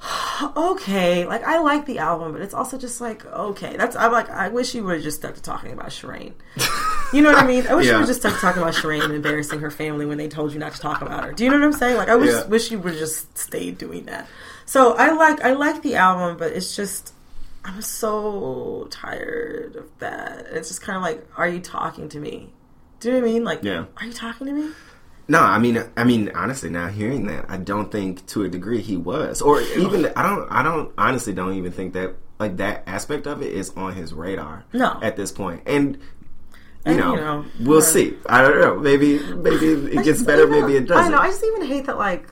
Speaker 2: okay, like I like the album, but it's also just like okay. That's I'm like I wish you would have just stuck to talking about Sherane. You know what I mean? I wish you
Speaker 1: Yeah.
Speaker 2: would just stuck to talking about Sherane and embarrassing her family when they told you not to talk about her. Do you know what I'm saying? Like I wish
Speaker 1: Yeah.
Speaker 2: wish you would have just stayed doing that. So I like I like the album, but it's just I'm so tired of that. It's just kind of like, are you talking to me? Do you know what I mean? Like,
Speaker 1: Yeah.
Speaker 2: are you talking to me?
Speaker 1: No, I mean, I mean, honestly, now hearing that, I don't think to a degree he was, or even I don't, I don't honestly don't even think that like that aspect of it is on his radar.
Speaker 2: No.
Speaker 1: at this point, and you
Speaker 2: And,
Speaker 1: know,
Speaker 2: you know,
Speaker 1: we'll
Speaker 2: yeah.
Speaker 1: see. I don't know. Maybe, maybe it gets better. Maybe it doesn't.
Speaker 2: I know. I just even hate that. Like,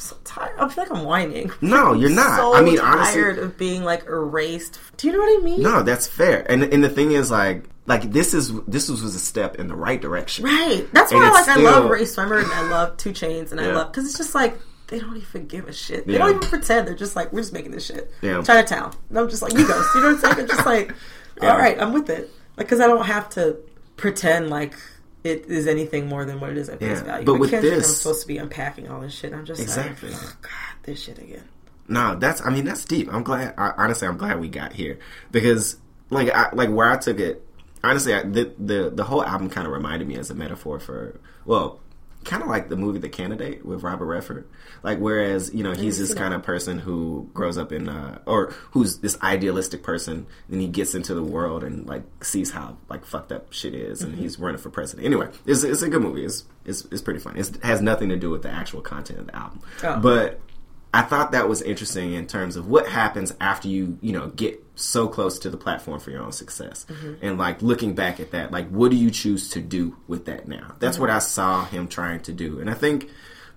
Speaker 2: so tired. I feel like I'm whining.
Speaker 1: No, you're not.
Speaker 2: So
Speaker 1: I mean, honestly-
Speaker 2: tired of being like erased. Do you know what I mean?
Speaker 1: No, that's fair. And and the thing is, like, like this is this was, was a step in the right direction.
Speaker 2: Right. That's
Speaker 1: And
Speaker 2: why, like, I love
Speaker 1: still-
Speaker 2: Rae Sremmurd and I love 2 Chainz and I love because it's just like they don't even give a shit. They
Speaker 1: Yeah.
Speaker 2: don't even pretend. They're just like we're just making this shit.
Speaker 1: Yeah.
Speaker 2: Chinatown. And I'm just like you guys. You know what I'm saying? I'm just like,
Speaker 1: Yeah.
Speaker 2: all right, I'm with it. Like, because I don't have to pretend like. It is anything more than what it is at face
Speaker 1: Yeah.
Speaker 2: value.
Speaker 1: But
Speaker 2: I
Speaker 1: with
Speaker 2: can't think I'm supposed to be unpacking all this shit. I'm just
Speaker 1: Exactly.
Speaker 2: like, oh, God, this shit again.
Speaker 1: No, that's. I mean, that's deep. I'm glad. I, honestly, I'm glad we got here because, like, I, like where I took it. Honestly, I, the the the whole album kind of reminded me as a metaphor for well, kind of like the movie The Candidate with Robert Redford. Like, whereas you know he's this kind of person who grows up in uh, or who's this idealistic person, and he gets into the world and like sees how like fucked up shit is, and he's running for president. Anyway, it's it's a good movie. It's it's, it's pretty fun. It's, it has nothing to do with the actual content of the album,
Speaker 2: Oh.
Speaker 1: but. I thought that was interesting in terms of what happens after you, you know, get so close to the platform for your own success. And like looking back at that, like what do you choose to do with that now? That's what I saw him trying to do. And I think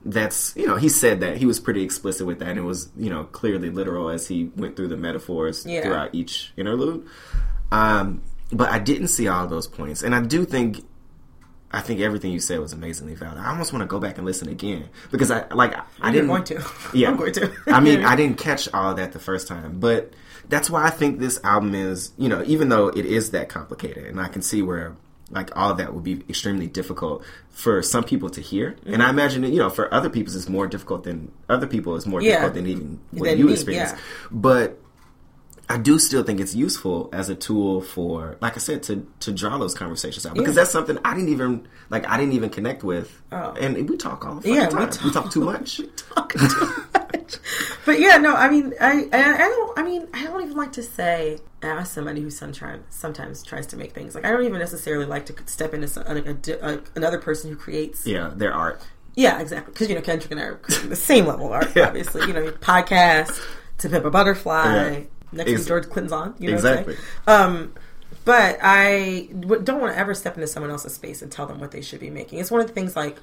Speaker 1: that's, you know, he said that. He was pretty explicit with that and it was, you know, clearly literal as he went through the metaphors
Speaker 2: Yeah.
Speaker 1: throughout each interlude. Um, but I didn't see all those points. And I do think I think everything you said was amazingly valid. I almost want to go back and listen again because I like I didn't
Speaker 2: want to.
Speaker 1: Yeah,
Speaker 2: I'm going to.
Speaker 1: I mean, I didn't catch all that the first time, but that's why I think this album is, you know, even though it is that complicated, and I can see where like all of that would be extremely difficult for some people to hear, and I mm-hmm. imagine that, you know for other people it's more difficult than other people it's more
Speaker 2: Yeah.
Speaker 1: difficult than even what
Speaker 2: Than
Speaker 1: you
Speaker 2: me,
Speaker 1: experience,
Speaker 2: yeah.
Speaker 1: but. I do still think it's useful as a tool for, like I said, to to draw those conversations out because
Speaker 2: Yeah.
Speaker 1: that's something I didn't even like. I didn't even connect with, oh. and we talk all the
Speaker 2: Oh. Yeah, we
Speaker 1: time. We
Speaker 2: talk-
Speaker 1: talk too much.
Speaker 2: But yeah, no, I mean, I, I, I don't, I mean, I don't even like to say as somebody who sometimes sometimes tries to make things like I don't even necessarily like to step into some, a, a, another person who creates.
Speaker 1: yeah, their art.
Speaker 2: Yeah, exactly. Because you know Kendrick and I are the same level of art,
Speaker 1: Yeah.
Speaker 2: obviously. You know, podcast to Pimp a Butterfly.
Speaker 1: Yeah.
Speaker 2: Next
Speaker 1: Ex-
Speaker 2: week George Clinton's on. You know
Speaker 1: Exactly.
Speaker 2: What I'm saying? Um, but I w- don't want to ever step into someone else's space and tell them what they should be making. It's one of the things like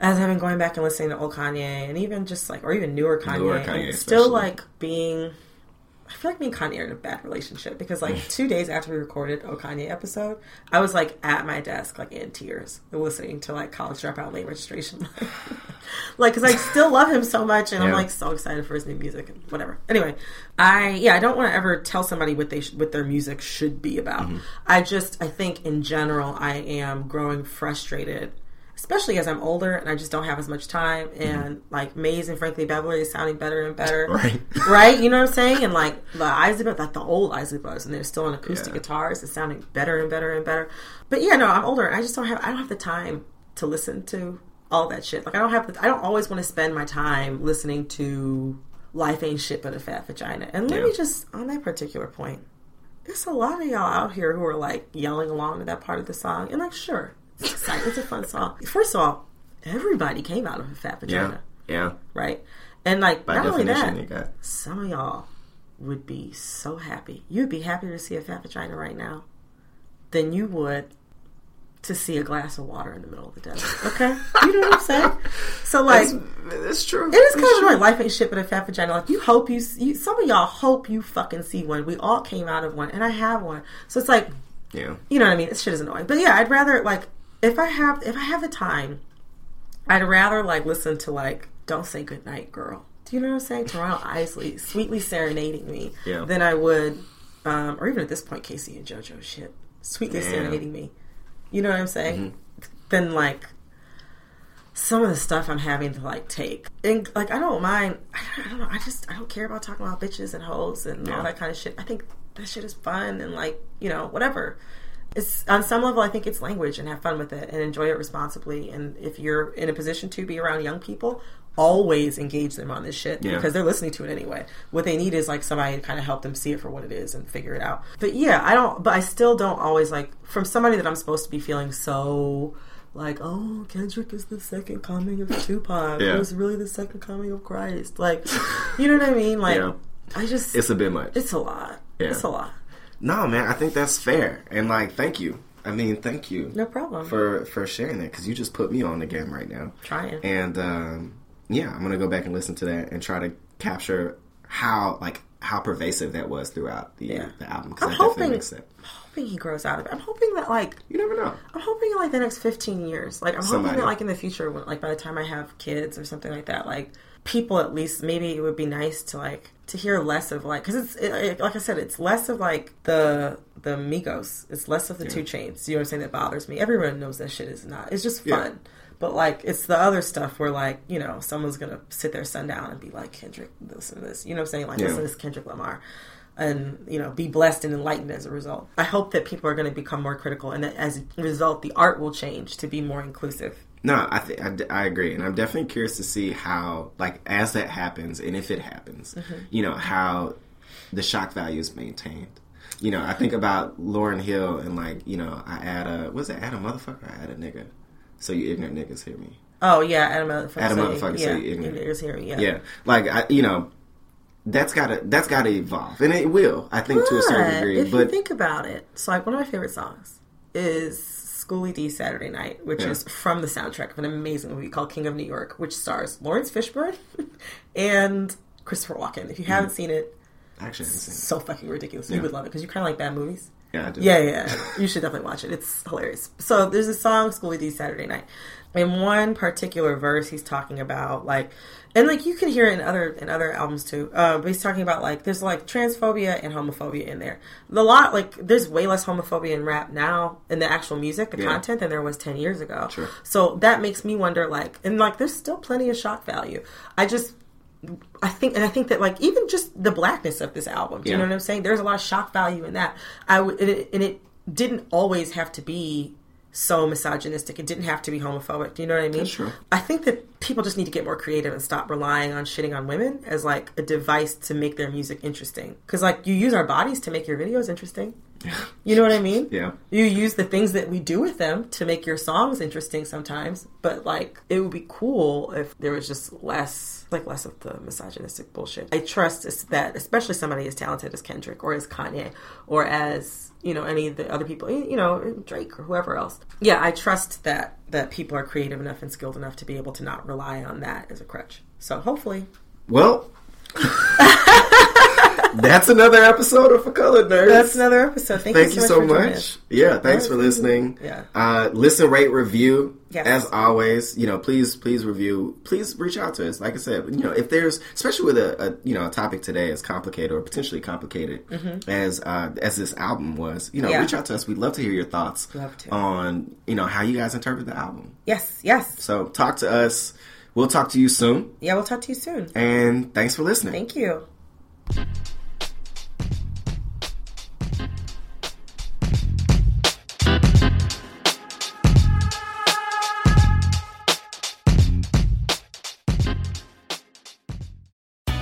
Speaker 2: as I've been going back and listening to old Kanye and even just like or even newer Kanye,
Speaker 1: Newer Kanye
Speaker 2: still like being I feel like me and Kanye are in a bad relationship because like two days after we recorded O Kanye episode, I was like at my desk like in tears listening to like college dropout late registration, like because I still love him so much and I'm like so excited for his new music and whatever. Anyway, I yeah I don't want to ever tell somebody what they sh- what their music should be about.
Speaker 1: Mm-hmm.
Speaker 2: I just I think in general I am growing frustrated especially as I'm older and I just don't have as much time. Mm-hmm. And like Maze and Frankie Beverly is sounding better and better,
Speaker 1: Right.
Speaker 2: right? You know what I'm saying? And like the Isley, Brothers, like the old Isley Brothers, and they're still on acoustic
Speaker 1: Yeah.
Speaker 2: guitars. It's sounding better and better and better. But yeah, no, I'm older and I just don't have I don't have the time to listen to all that shit. Like I don't have the, I don't always want to spend my time listening to Life Ain't Shit But a Fat Vagina. And let
Speaker 1: Yeah.
Speaker 2: me just on that particular point. There's a lot of y'all out here who are like yelling along to that part of the song, and like, sure, it's exciting, it's a fun song. First of all, everybody came out of a fat vagina,
Speaker 1: yeah.
Speaker 2: right? And like,
Speaker 1: By
Speaker 2: not only that,
Speaker 1: you got
Speaker 2: some of y'all would be so happy. You'd be happier to see a fat vagina right now than you would to see a glass of water in the middle of the desert. Okay, you know what I'm saying? So like,
Speaker 1: It's true.
Speaker 2: it is kind of annoying. Life ain't shit but a fat vagina. Like you hope you, you, some of y'all hope you fucking see one. We all came out of one, and I have one. So it's like,
Speaker 1: Yeah,
Speaker 2: you know what I mean? This shit is annoying. But yeah, I'd rather like if I have if I have the time, I'd rather like listen to like "Don't Say Goodnight, Girl." Do you know what I'm saying? Toronto Isley sweetly serenading me
Speaker 1: Yeah.
Speaker 2: than I would, um, or even at this point, K-Ci and JoJo shit sweetly
Speaker 1: Yeah.
Speaker 2: serenading me. You know what I'm saying?
Speaker 1: Mm-hmm.
Speaker 2: Than like some of the stuff I'm having to like take. And like I don't mind I don't know, I just I don't care about talking about bitches and hoes and all that kind of shit. I think that shit is fun and like, you know, whatever. It's on some level I think it's language and have fun with it and enjoy it responsibly and if you're in a position to be around young people, always engage them on this shit
Speaker 1: Yeah.
Speaker 2: because they're listening to it anyway. What they need is like somebody to kind of help them see it for what it is and figure it out. But yeah, I don't but I still don't always like from somebody that I'm supposed to be feeling so like, oh, Kendrick is the second coming of Tupac.
Speaker 1: Yeah.
Speaker 2: It was really the second coming of Christ. Like, you know what I mean? Like,
Speaker 1: Yeah.
Speaker 2: I just,
Speaker 1: It's a bit much.
Speaker 2: it's a lot.
Speaker 1: Yeah.
Speaker 2: It's a lot.
Speaker 1: No, man, I think that's fair. And like, thank you. I mean, thank you.
Speaker 2: No problem.
Speaker 1: for for sharing that because you just put me on again right now.
Speaker 2: Trying.
Speaker 1: And um, yeah, I'm gonna go back and listen to that and try to capture how like how pervasive that was throughout the
Speaker 2: Yeah.
Speaker 1: the album. Because
Speaker 2: I'm
Speaker 1: definitely
Speaker 2: hoping,
Speaker 1: makes it.
Speaker 2: I'm hoping he grows out of it. I'm hoping that like
Speaker 1: You never know.
Speaker 2: I'm hoping like the next 15 years. Like I'm
Speaker 1: Somebody.
Speaker 2: hoping that like in the future, when, like by the time I have kids or something like that, like people at least maybe it would be nice to like to hear less of like because it's it, it- like I said, it's less of like the the Migos. It's less of the 2 Chainz. You know what I'm saying? That bothers me. Everyone knows that shit is not. It's just
Speaker 1: Yeah.
Speaker 2: fun. But like it's the other stuff where like you know someone's gonna sit there sundown and be like Kendrick, listen to this. You know what I'm saying? Like
Speaker 1: Yeah.
Speaker 2: listen to this Kendrick Lamar and you know be blessed and enlightened as a result. I hope that people are going to become more critical, and that as a result, the art will change to be more inclusive.
Speaker 1: No, I think I, I agree, and I'm definitely curious to see how, like, as that happens, and if it happens,
Speaker 2: Mm-hmm.
Speaker 1: you know, how the shock value is maintained. You know, I think about Lauryn Hill, and like, you know, I add a was it? Add a motherfucker, I add a nigga, so you ignorant niggas hear me.
Speaker 2: Oh yeah, Adam motherfucker.
Speaker 1: Adam
Speaker 2: say-
Speaker 1: motherfucker
Speaker 2: yeah,
Speaker 1: say ignorant.
Speaker 2: you niggas hear me, Yeah.
Speaker 1: Yeah, like I, you know, that's gotta that's gotta evolve, and it will, I think, to a certain degree.
Speaker 2: if
Speaker 1: But
Speaker 2: you think about it, so like one of my favorite songs is Schoolly D Saturday Night, which
Speaker 1: Yeah.
Speaker 2: is from the soundtrack of an amazing movie called King of New York, which stars Laurence Fishburne and Christopher Walken. If you haven't mm. seen it,
Speaker 1: actually haven't seen it.
Speaker 2: so fucking ridiculous. You would love it because you kind of like bad movies.
Speaker 1: Yeah, I do.
Speaker 2: Yeah, yeah, you should definitely watch it. It's hilarious. So there's a song, Schoolly D Saturday Night. In one particular verse, he's talking about like, and like you can hear it in other in other albums too. Uh, but he's talking about like there's like transphobia and homophobia in there. The lot like there's way less homophobia in rap now in the actual music, the
Speaker 1: Yeah.
Speaker 2: content than there was ten years ago.
Speaker 1: Sure.
Speaker 2: So that makes me wonder like, and like there's still plenty of shock value. I just I think, and I think that like even just the blackness of this album, do you know what I'm saying? There's a lot of shock value in that. I and it, and it didn't always have to be so misogynistic. It didn't have to be homophobic. Do you know what I mean?
Speaker 1: That's true.
Speaker 2: I think that people just need to get more creative and stop relying on shitting on women as like a device to make their music interesting. Because like you use our bodies to make your videos interesting. You know what I mean?
Speaker 1: Yeah.
Speaker 2: You use the things that we do with them to make your songs interesting sometimes, but like it would be cool if there was just less, like less of the misogynistic bullshit. I trust that, especially somebody as talented as Kendrick or as Kanye or as you know any of the other people, you know Drake or whoever else. Yeah, I trust that that people are creative enough and skilled enough to be able to not rely on that as a crutch. So hopefully,
Speaker 1: Well, that's another episode of For Colored Nerds.
Speaker 2: that's another episode. Thank,
Speaker 1: Thank
Speaker 2: you
Speaker 1: you
Speaker 2: so
Speaker 1: so
Speaker 2: much. for
Speaker 1: much. Yeah, thanks for listening.
Speaker 2: Yeah.
Speaker 1: Uh, listen, rate, review.
Speaker 2: Yes.
Speaker 1: As always, you know, please, please review. Please reach out to us. Like I said, you know, if there's, especially with a, a you know, a topic today as complicated or potentially complicated as uh, as this album was, you know,
Speaker 2: Mm-hmm. Yeah.
Speaker 1: reach out to us. We'd love to hear your thoughts
Speaker 2: Love to.
Speaker 1: on, you know, how you guys interpret the album.
Speaker 2: Yes, yes.
Speaker 1: So talk to us. We'll talk to you soon.
Speaker 2: Yeah, we'll talk to you soon.
Speaker 1: And thanks for listening.
Speaker 2: Thank you.